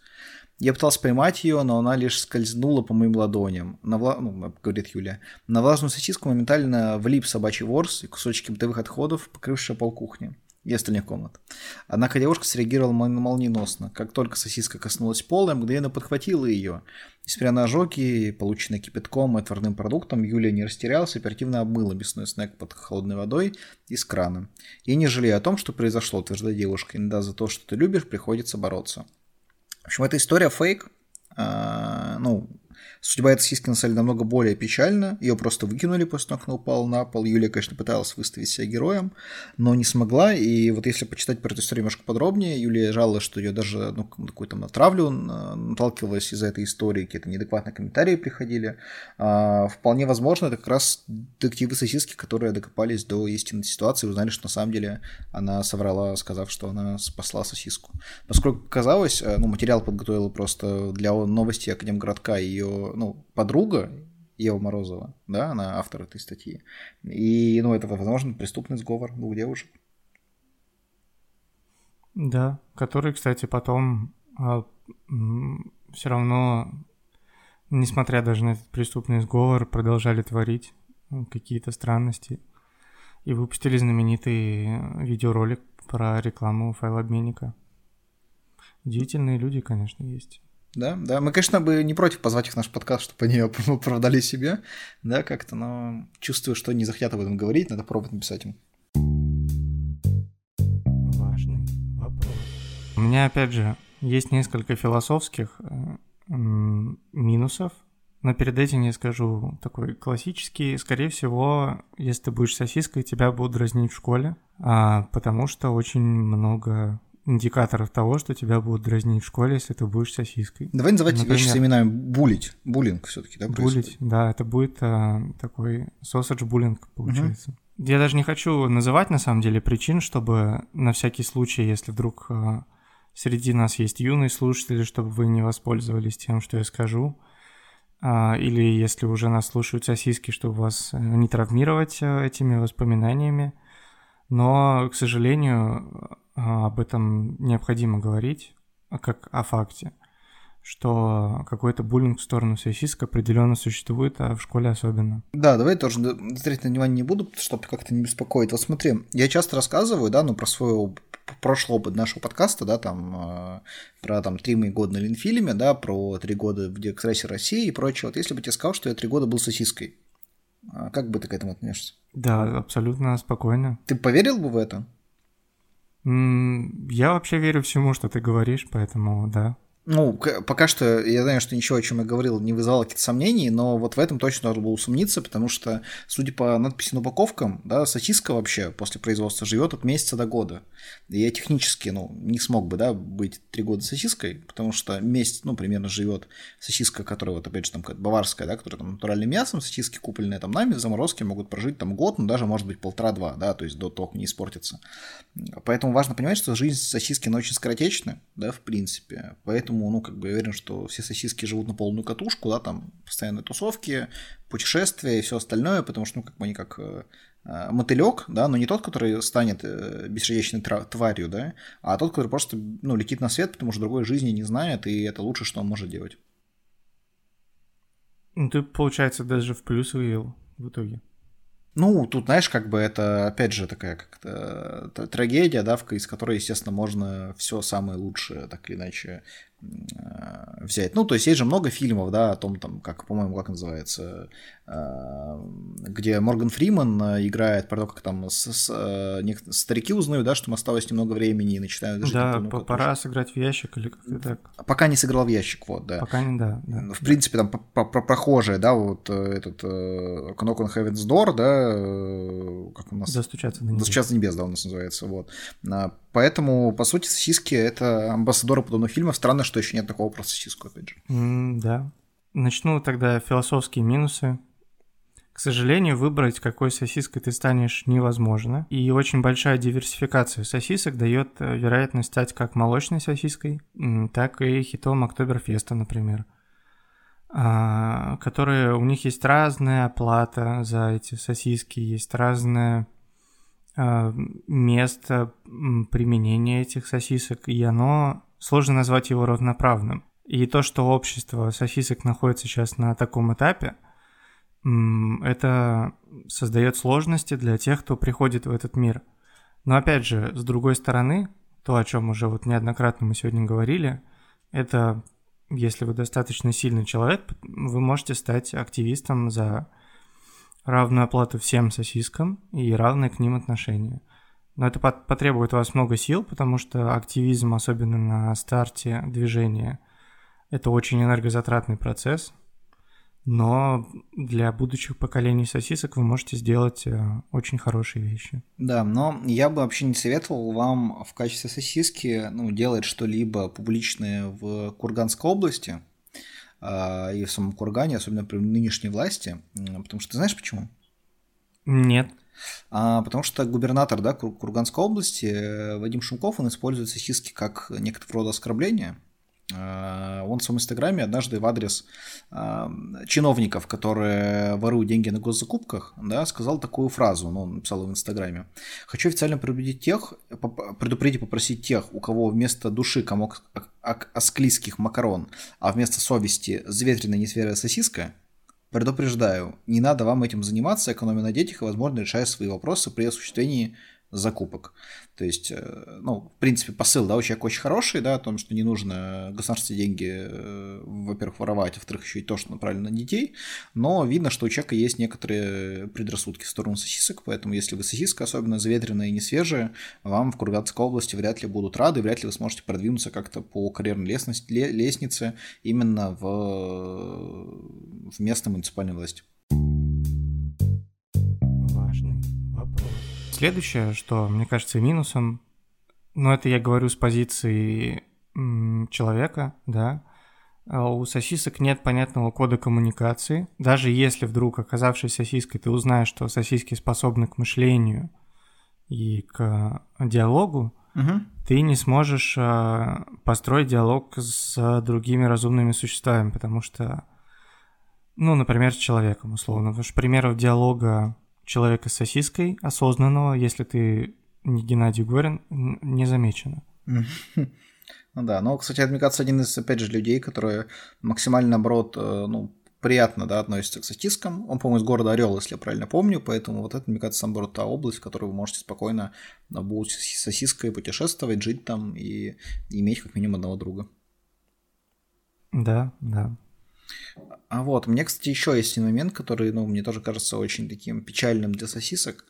Я пытался поймать ее, но она лишь скользнула по моим ладоням. На вла... ну, говорит Юля. На влажную сосиску моментально влип собачий ворс и кусочки бытовых отходов, покрывшие пол кухни и остальных комнат. Однако девушка среагировала молниеносно. Как только сосиска коснулась пола, мгновенно подхватила ее. Несмотря на ожоги, полученные кипятком и отварным продуктом, Юлия не растерялась и оперативно обмыла мясной снэк под холодной водой из крана. И не жалея о том, что произошло, утверждает девушка, иногда за то, что ты любишь, приходится бороться. В общем, эта история фейк, А, ну, Судьба этой сиськи на самом намного более печальна. Ее просто выкинули после того, как она упала на пол. Юлия, конечно, пыталась выставить себя героем, но не смогла. И вот если почитать про эту историю немножко подробнее, Юлия жаловалась, что ее даже ну, какую-то натравлю наталкивалась из-за этой истории, какие-то неадекватные комментарии приходили. А, вполне возможно, это как раз детективы сосиски, которые докопались до истинной ситуации узнали, что на самом деле она соврала, сказав, что она спасла сосиску. Поскольку казалось, э, ну, материал подготовила просто для новости Академгородка ее ну, подруга Ева Морозова, да, она автор этой статьи. И, ну, это, возможно, преступный сговор двух девушек.
Да, который, кстати, потом а, все равно, несмотря даже на этот преступный сговор, продолжали творить какие-то странности. И выпустили знаменитый видеоролик про рекламу файлообменника. Удивительные люди, конечно, есть.
Да, да. Мы, конечно, бы не против позвать их в наш подкаст, чтобы они оправдали себе, да, как-то, но чувствую, что не захотят об этом говорить, надо пробовать написать им.
Важный вопрос. У меня, опять же, есть несколько философских э, минусов, но перед этим я скажу такой классический. Скорее всего, если ты будешь сосиской, тебя будут дразнить в школе, а, потому что очень много индикаторов того, что тебя будут дразнить в школе, если ты будешь сосиской.
Давай называть Например, вещи с именами булить. Буллинг все-таки, да?
Булить, да, это будет а, такой sausage буллинг, получается. Угу. Я даже не хочу называть, на самом деле, причин, чтобы на всякий случай, если вдруг а, среди нас есть юные слушатели, чтобы вы не воспользовались тем, что я скажу. А, или если уже нас слушают сосиски, чтобы вас э, не травмировать этими воспоминаниями. Но, к сожалению, об этом необходимо говорить, а как о факте, что какой-то буллинг в сторону сосисок определенно существует, а в школе особенно.
Да, давай тоже смотреть на внимание не буду, чтобы как-то не беспокоить. Вот смотри, я часто рассказываю, да, ну, про свой прошлый опыт нашего подкаста, да, там, э, про там три мои года на Ленфильме, да, про три года в Диэкстрессе России и прочее. Вот если бы тебе сказал, что я три года был сосиской, как бы ты к этому относишься?
Да, абсолютно спокойно.
Ты поверил бы в это?
Я вообще верю всему, что ты говоришь, поэтому да.
Ну, пока что я знаю, что ничего, о чем я говорил, не вызывало каких-то сомнений, но вот в этом точно надо было усомниться, потому что, судя по надписи на упаковкам, да, сосиска вообще после производства живет от месяца до года. И я технически, ну, не смог бы, да, быть три года сосиской, потому что месяц, ну, примерно живет сосиска, которая вот, опять же, там, баварская, да, которая там натуральным мясом, сосиски купленные там нами в заморозке могут прожить там год, ну, даже, может быть, полтора-два, да, то есть до того, как не испортится. Поэтому важно понимать, что жизнь сосиски, она очень скоротечна, да, в принципе, поэтому поэтому, ну, как бы я уверен, что все сосиски живут на полную катушку, да, там постоянные тусовки, путешествия и все остальное, потому что, ну, как бы они как э, э мотылек, да, но не тот, который станет э, бессердечной тварью, да, а тот, который просто, ну, летит на свет, потому что другой жизни не знает, и это лучше, что он может делать.
Ну, ты, получается, даже в плюс вывел в итоге.
Ну, тут, знаешь, как бы это, опять же, такая как-то трагедия, да, из которой, естественно, можно все самое лучшее, так или иначе, взять. Ну, то есть есть же много фильмов, да, о том, там, как, по-моему, как называется, э, где Морган Фриман э, играет про то, как там с, с, старики узнают, да, что им осталось немного времени и начинают
жить. Да, по пора тоже. сыграть в ящик или как-то так.
Пока не сыграл в ящик, вот, да.
Пока не, да. да
в принципе, там про прохожие, да, вот этот Knock on Heaven's Door, да, как у нас...
Достучаться на небес.
Достучаться на небес, да, у нас называется, вот. Поэтому, по сути, сосиски — это амбассадоры подобных фильмов. Странно, что еще нет такого про сосиску, опять же.
Mm, да. Начну тогда философские минусы. К сожалению, выбрать, какой сосиской ты станешь, невозможно. И очень большая диверсификация сосисок дает э, вероятность стать как молочной сосиской, так и хитом Октоберфеста, например. А, которые у них есть разная оплата за эти сосиски, есть разная место применения этих сосисок, и оно сложно назвать его равноправным. И то, что общество сосисок находится сейчас на таком этапе, это создает сложности для тех, кто приходит в этот мир. Но опять же, с другой стороны, то, о чем уже вот неоднократно мы сегодня говорили, это если вы достаточно сильный человек, вы можете стать активистом за равную оплату всем сосискам и равное к ним отношение. Но это потребует у вас много сил, потому что активизм, особенно на старте движения, Это очень энергозатратный процесс, но для будущих поколений сосисок вы можете сделать э, очень хорошие вещи.
Да, но я бы вообще не советовал вам в качестве сосиски ну, делать что-либо публичное в Курганской области и в самом Кургане, особенно при нынешней власти, потому что ты знаешь почему?
Нет.
А, потому что губернатор да, Курганской области э, Вадим Шумков, он использует сосиски как некоторого рода оскорбление. А, он в своем инстаграме однажды в адрес а, чиновников, которые воруют деньги на госзакупках, да, сказал такую фразу, ну, он написал в инстаграме. «Хочу официально предупредить тех, предупредить попросить тех, у кого вместо души комок асклийских макарон, а вместо совести заветренная несвежая сосиска, Предупреждаю, не надо вам этим заниматься, экономя на детях и, возможно, решая свои вопросы при осуществлении закупок. То есть, э, ну, в принципе, посыл, да, у человека очень хороший, да, о том, что не нужно государственные деньги, э, во-первых, воровать, а во-вторых, еще и то, что направлено на детей, но видно, что у человека есть некоторые предрассудки в сторону сосисок, поэтому если вы сосиска, особенно заветренная и не свежая, вам в Курганской области вряд ли будут рады, вряд ли вы сможете продвинуться как-то по карьерной лестнице именно в, в местной муниципальной власти.
Следующее, что мне кажется минусом, но это я говорю с позиции человека, да, а у сосисок нет понятного кода коммуникации. Даже если вдруг, оказавшись сосиской, ты узнаешь, что сосиски способны к мышлению и к диалогу, угу. ты не сможешь а, построить диалог с другими разумными существами, потому что, ну, например, с человеком, условно. Потому что примеров диалога человека с сосиской осознанного, если ты не Геннадий Горин, не замечено.
Ну да, но, кстати, кажется, один из, опять же, людей, которые максимально, наоборот, э, ну, приятно, да, относится к сосискам. Он, по-моему, из города Орел, если я правильно помню, поэтому вот это, мне кажется, наоборот, та область, в которой вы можете спокойно на будущей сосиской путешествовать, жить там и иметь как минимум одного друга.
Да, да.
А вот, мне, кстати, еще есть один момент, который, ну, мне тоже кажется очень таким печальным для сосисок.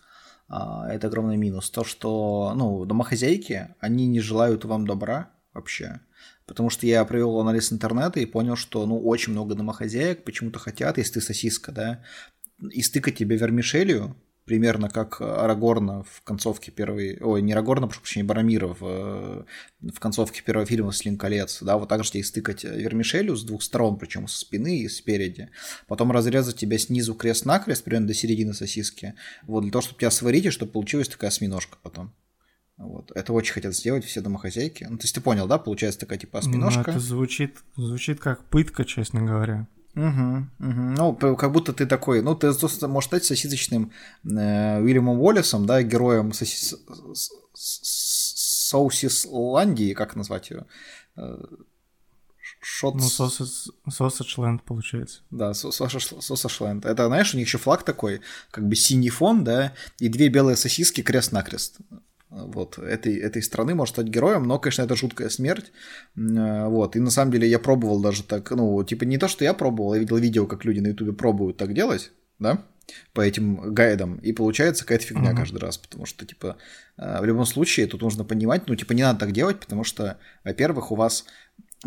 А, это огромный минус. То, что, ну, домохозяйки, они не желают вам добра вообще. Потому что я провел анализ интернета и понял, что, ну, очень много домохозяек почему-то хотят, если ты сосиска, да, истыкать тебе вермишелью, примерно как Арагорна в концовке первой... Ой, не Арагорна, прошу прощения, Барамира в, э, в концовке первого фильма «Слин колец». Да, вот так же тебе стыкать вермишелью с двух сторон, причем со спины и спереди. Потом разрезать тебя снизу крест-накрест, примерно до середины сосиски. Вот для того, чтобы тебя сварить, и чтобы получилась такая осьминожка потом. Вот. Это очень хотят сделать все домохозяйки. Ну, то есть ты понял, да? Получается такая типа осьминожка.
Ну, это звучит, звучит как пытка, честно говоря.
Угу, угу. Ну, как будто ты такой, ну, ты можешь стать сосисочным э, Уильямом Уоллесом, да, героем сосис... Соусисландии, как назвать ее? Э,
Шот... Ну, Сосачленд, получается.
Да, Сосачленд. Это, знаешь, у них еще флаг такой, как бы синий фон, да, и две белые сосиски крест-накрест вот, этой, этой страны может стать героем, но, конечно, это жуткая смерть, э, вот, и на самом деле я пробовал даже так, ну, типа не то, что я пробовал, я видел видео, как люди на ютубе пробуют так делать, да, по этим гайдам, и получается какая-то фигня uh-huh. каждый раз, потому что, типа, э, в любом случае тут нужно понимать, ну, типа, не надо так делать, потому что, во-первых, у вас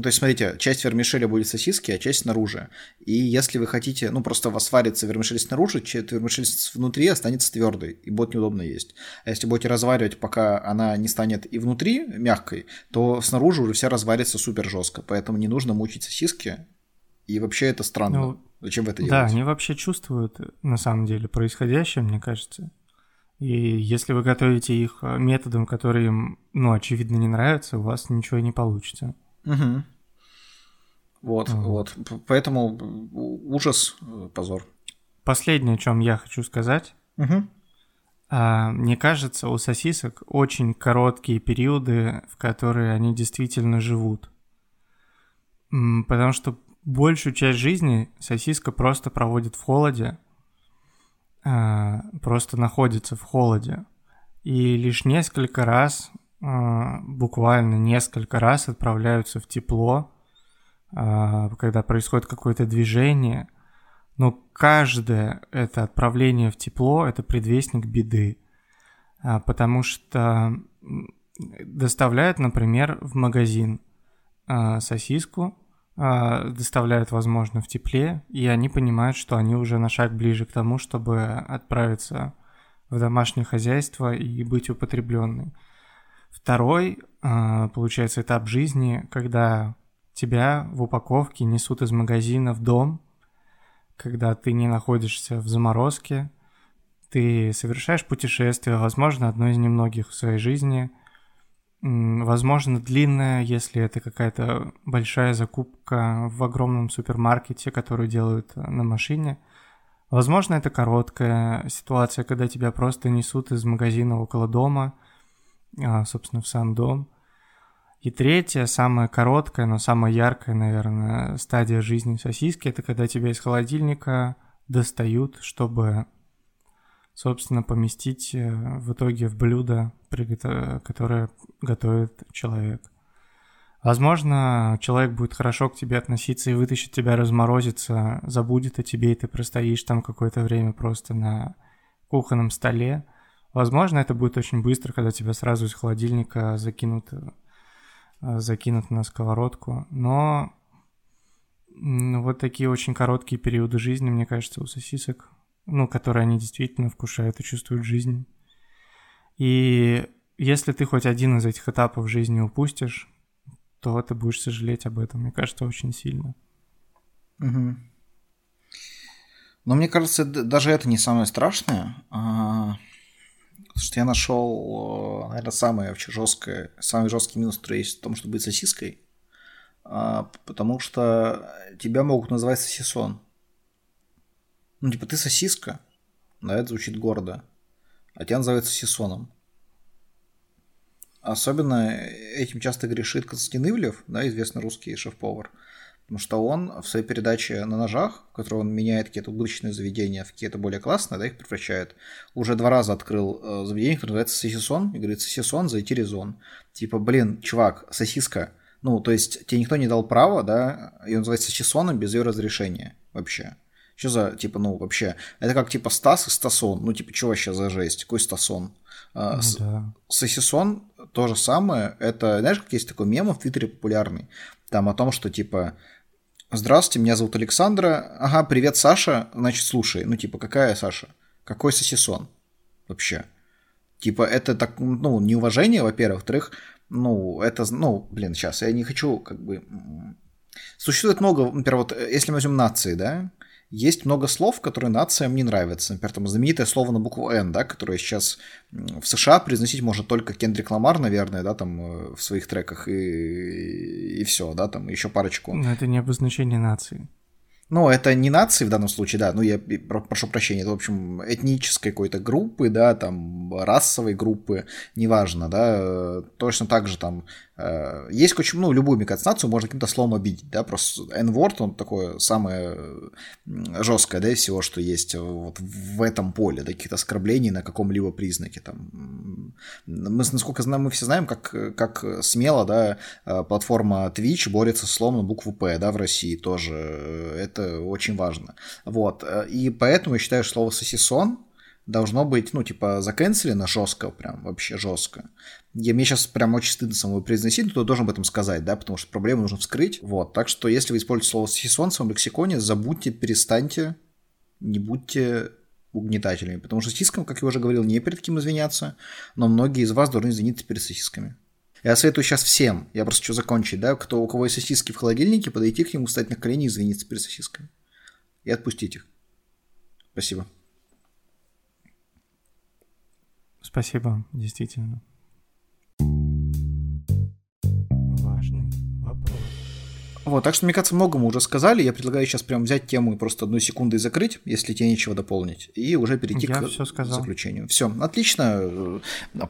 то есть, смотрите, часть вермишеля будет сосиски, а часть снаружи. И если вы хотите, ну, просто у вас варится вермишель снаружи, часть вермишель внутри останется твердой, и будет неудобно есть. А если будете разваривать, пока она не станет и внутри мягкой, то снаружи уже вся разварится супер жестко. Поэтому не нужно мучить сосиски. И вообще это странно. Ну, Зачем вы это
делаете? Да, они вообще чувствуют, на самом деле, происходящее, мне кажется. И если вы готовите их методом, который им, ну, очевидно, не нравится, у вас ничего не получится.
Угу. Вот, угу. вот. Поэтому ужас, э, позор.
Последнее, о чем я хочу сказать.
Угу.
А, мне кажется, у сосисок очень короткие периоды, в которые они действительно живут. Потому что большую часть жизни сосиска просто проводит в холоде, а, просто находится в холоде. И лишь несколько раз буквально несколько раз отправляются в тепло, а, когда происходит какое-то движение, но каждое это отправление в тепло – это предвестник беды, а, потому что доставляют, например, в магазин сосиску, а, доставляют, возможно, в тепле, и они понимают, что они уже на шаг ближе к тому, чтобы отправиться в домашнее хозяйство и быть употребленной. Второй, а, получается, этап жизни, когда тебя в упаковке несут из магазина в дом, когда ты не находишься в заморозке, ты совершаешь путешествие, возможно, одно из немногих в своей жизни – Возможно, длинная, если это какая-то большая закупка в огромном супермаркете, которую делают э, на машине. Возможно, это короткая ситуация, когда тебя просто несут из магазина около дома, собственно, в сам дом. И третья, самая короткая, но самая яркая, наверное, стадия жизни сосиски, это когда тебя из холодильника достают, чтобы собственно, поместить э, в итоге в блюдо, которое готовит человек. Возможно, человек будет хорошо к тебе относиться и вытащит тебя разморозиться, забудет о тебе, и ты простоишь там какое-то время просто на кухонном столе. Возможно, это будет очень быстро, когда тебя сразу из холодильника закинут, э, закинут на сковородку. Но вот такие очень короткие периоды жизни, мне кажется, у сосисок ну, которые они действительно вкушают и чувствуют жизнь. И если ты хоть один из этих этапов жизни упустишь, то ты будешь сожалеть об этом, мне кажется, очень сильно.
Угу. Но мне кажется, даже это не самое страшное. А... Потому что я нашел, наверное, самое вообще жесткое, самый жесткий минус, который есть в том, чтобы быть сосиской. А, потому что тебя могут называть сосисон. Ну, типа, ты сосиска, да, это звучит гордо, а тебя называют сосисоном. Особенно этим часто грешит Константин Ивлев, да, известный русский шеф-повар. Потому что он в своей передаче на ножах, в которой он меняет какие-то убыточные заведения в какие-то более классные, да, их превращает, уже два раза открыл э, заведение, которое называется Сосисон, и говорит, Сосисон, зайти резон. Типа, блин, чувак, сосиска. Ну, то есть, тебе никто не дал права, да, и он называется Сосисоном без ее разрешения вообще. Что за, типа, ну, вообще, это как, типа, Стас и Стасон, ну, типа, что вообще за жесть, какой Стасон? А, ну, да. Сосисон то же самое, это, знаешь, как есть такой мем в Твиттере популярный, там о том, что, типа, здравствуйте, меня зовут Александра, ага, привет, Саша, значит, слушай, ну, типа, какая Саша? Какой сосисон вообще? Типа, это так, ну, неуважение, во-первых, во-вторых, ну, это, ну, блин, сейчас, я не хочу, как бы... Существует много, например, вот, э, если мы возьмем нации, да, есть много слов, которые нациям не нравятся. Например, там знаменитое слово на букву «Н», да, которое сейчас в США произносить может только Кендрик Ламар, наверное, да, там э, в своих треках, и, и все, да, там еще парочку.
Но это не обозначение нации.
Ну, это не нации в данном случае, да, ну, я прошу прощения, это, в общем, этнической какой-то группы, да, там, расовой группы, неважно, да, точно так же там Э, есть очень, ну, любую микроцинацию можно каким-то словом обидеть, да, просто N-word, он такое самое жесткое, да, из всего, что есть вот в этом поле, да, каких-то оскорблений на каком-либо признаке, там. Мы, насколько знаем, мы все знаем, как, как смело, да, э, платформа Twitch борется с словом на букву П, да, в России тоже, это очень важно, вот, и поэтому я считаю, что слово «сосисон» должно быть, ну, типа, заканцелено жестко, прям вообще жестко. Я, мне сейчас прям очень стыдно самого произносить, но кто должен об этом сказать, да, потому что проблему нужно вскрыть. Вот, так что если вы используете слово «сисон» в своем лексиконе, забудьте, перестаньте, не будьте угнетателями, потому что сосискам, как я уже говорил, не перед кем извиняться, но многие из вас должны извиниться перед сосисками. Я советую сейчас всем, я просто хочу закончить, да, кто, у кого есть сосиски в холодильнике, подойти к нему, встать на колени и извиниться перед сосисками. И отпустить их. Спасибо.
Спасибо, действительно.
Вот, так что, мне кажется, много мы уже сказали. Я предлагаю сейчас прям взять тему и просто одну секунду и закрыть, если тебе нечего дополнить, и уже перейти
Я
к
все сказал.
заключению. Все, отлично.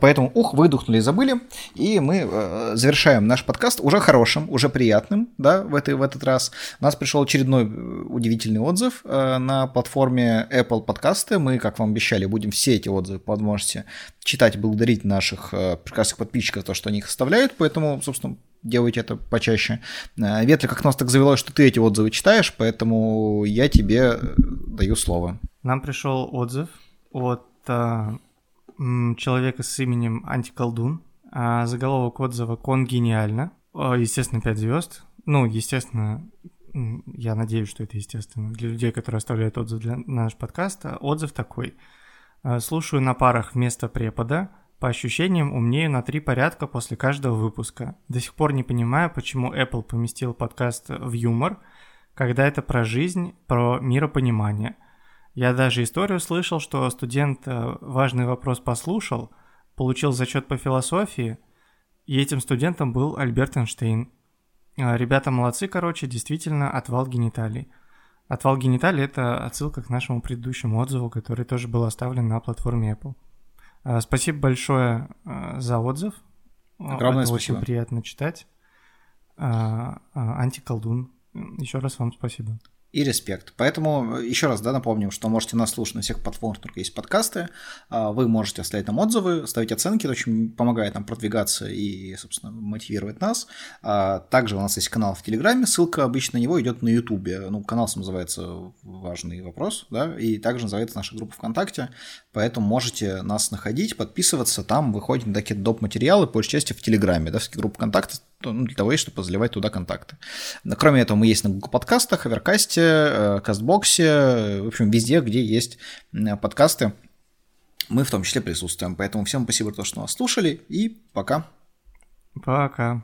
Поэтому, ух, выдохнули и забыли. И мы э, завершаем наш подкаст уже хорошим, уже приятным, да, в, этой, в этот раз. У нас пришел очередной э, удивительный отзыв э, на платформе Apple подкасты. Мы, как вам обещали, будем все эти отзывы по возможности читать благодарить наших прекрасных подписчиков за то, что они их оставляют. Поэтому, собственно, делайте это почаще. Э, Ветли, как нас так завело, что ты эти отзывы читаешь, поэтому я тебе э, даю слово.
Нам пришел отзыв от а, человека с именем Антиколдун. А, заголовок отзыва «Кон гениально». Естественно, 5 звезд. ну, естественно, я надеюсь, что это естественно, для людей, которые оставляют отзыв для, на наш подкаст, отзыв такой. Слушаю на парах вместо препода, по ощущениям умнею на три порядка после каждого выпуска. До сих пор не понимаю, почему Apple поместил подкаст в юмор, когда это про жизнь, про миропонимание. Я даже историю слышал, что студент э, важный вопрос послушал, получил зачет по философии, и этим студентом был Альберт Эйнштейн. Э, ребята молодцы, короче, действительно отвал гениталий. Отвал гениталий – это отсылка к нашему предыдущему отзыву, который тоже был оставлен на платформе Apple. Э, спасибо большое за отзыв.
Огромное
это
спасибо.
очень приятно читать. Антиколдун. Еще раз вам спасибо
и респект. Поэтому еще раз да, напомним, что можете нас слушать на всех платформах, только есть подкасты. А, вы можете оставить нам отзывы, ставить оценки, это очень помогает нам продвигаться и, собственно, мотивировать нас. А, также у нас есть канал в Телеграме, ссылка обычно на него идет на Ютубе. Ну, канал называется «Важный вопрос», да, и также называется наша группа ВКонтакте, поэтому можете нас находить, подписываться, там выходят такие доп. материалы, по части в Телеграме, да, в группу ВКонтакте, ну, для того, чтобы заливать туда контакты. Кроме этого, мы есть на Google подкастах, Аверкасте, э, Кастбоксе, в общем, везде, где есть подкасты, мы в том числе присутствуем. Поэтому всем спасибо за то, что нас слушали, и пока.
Пока.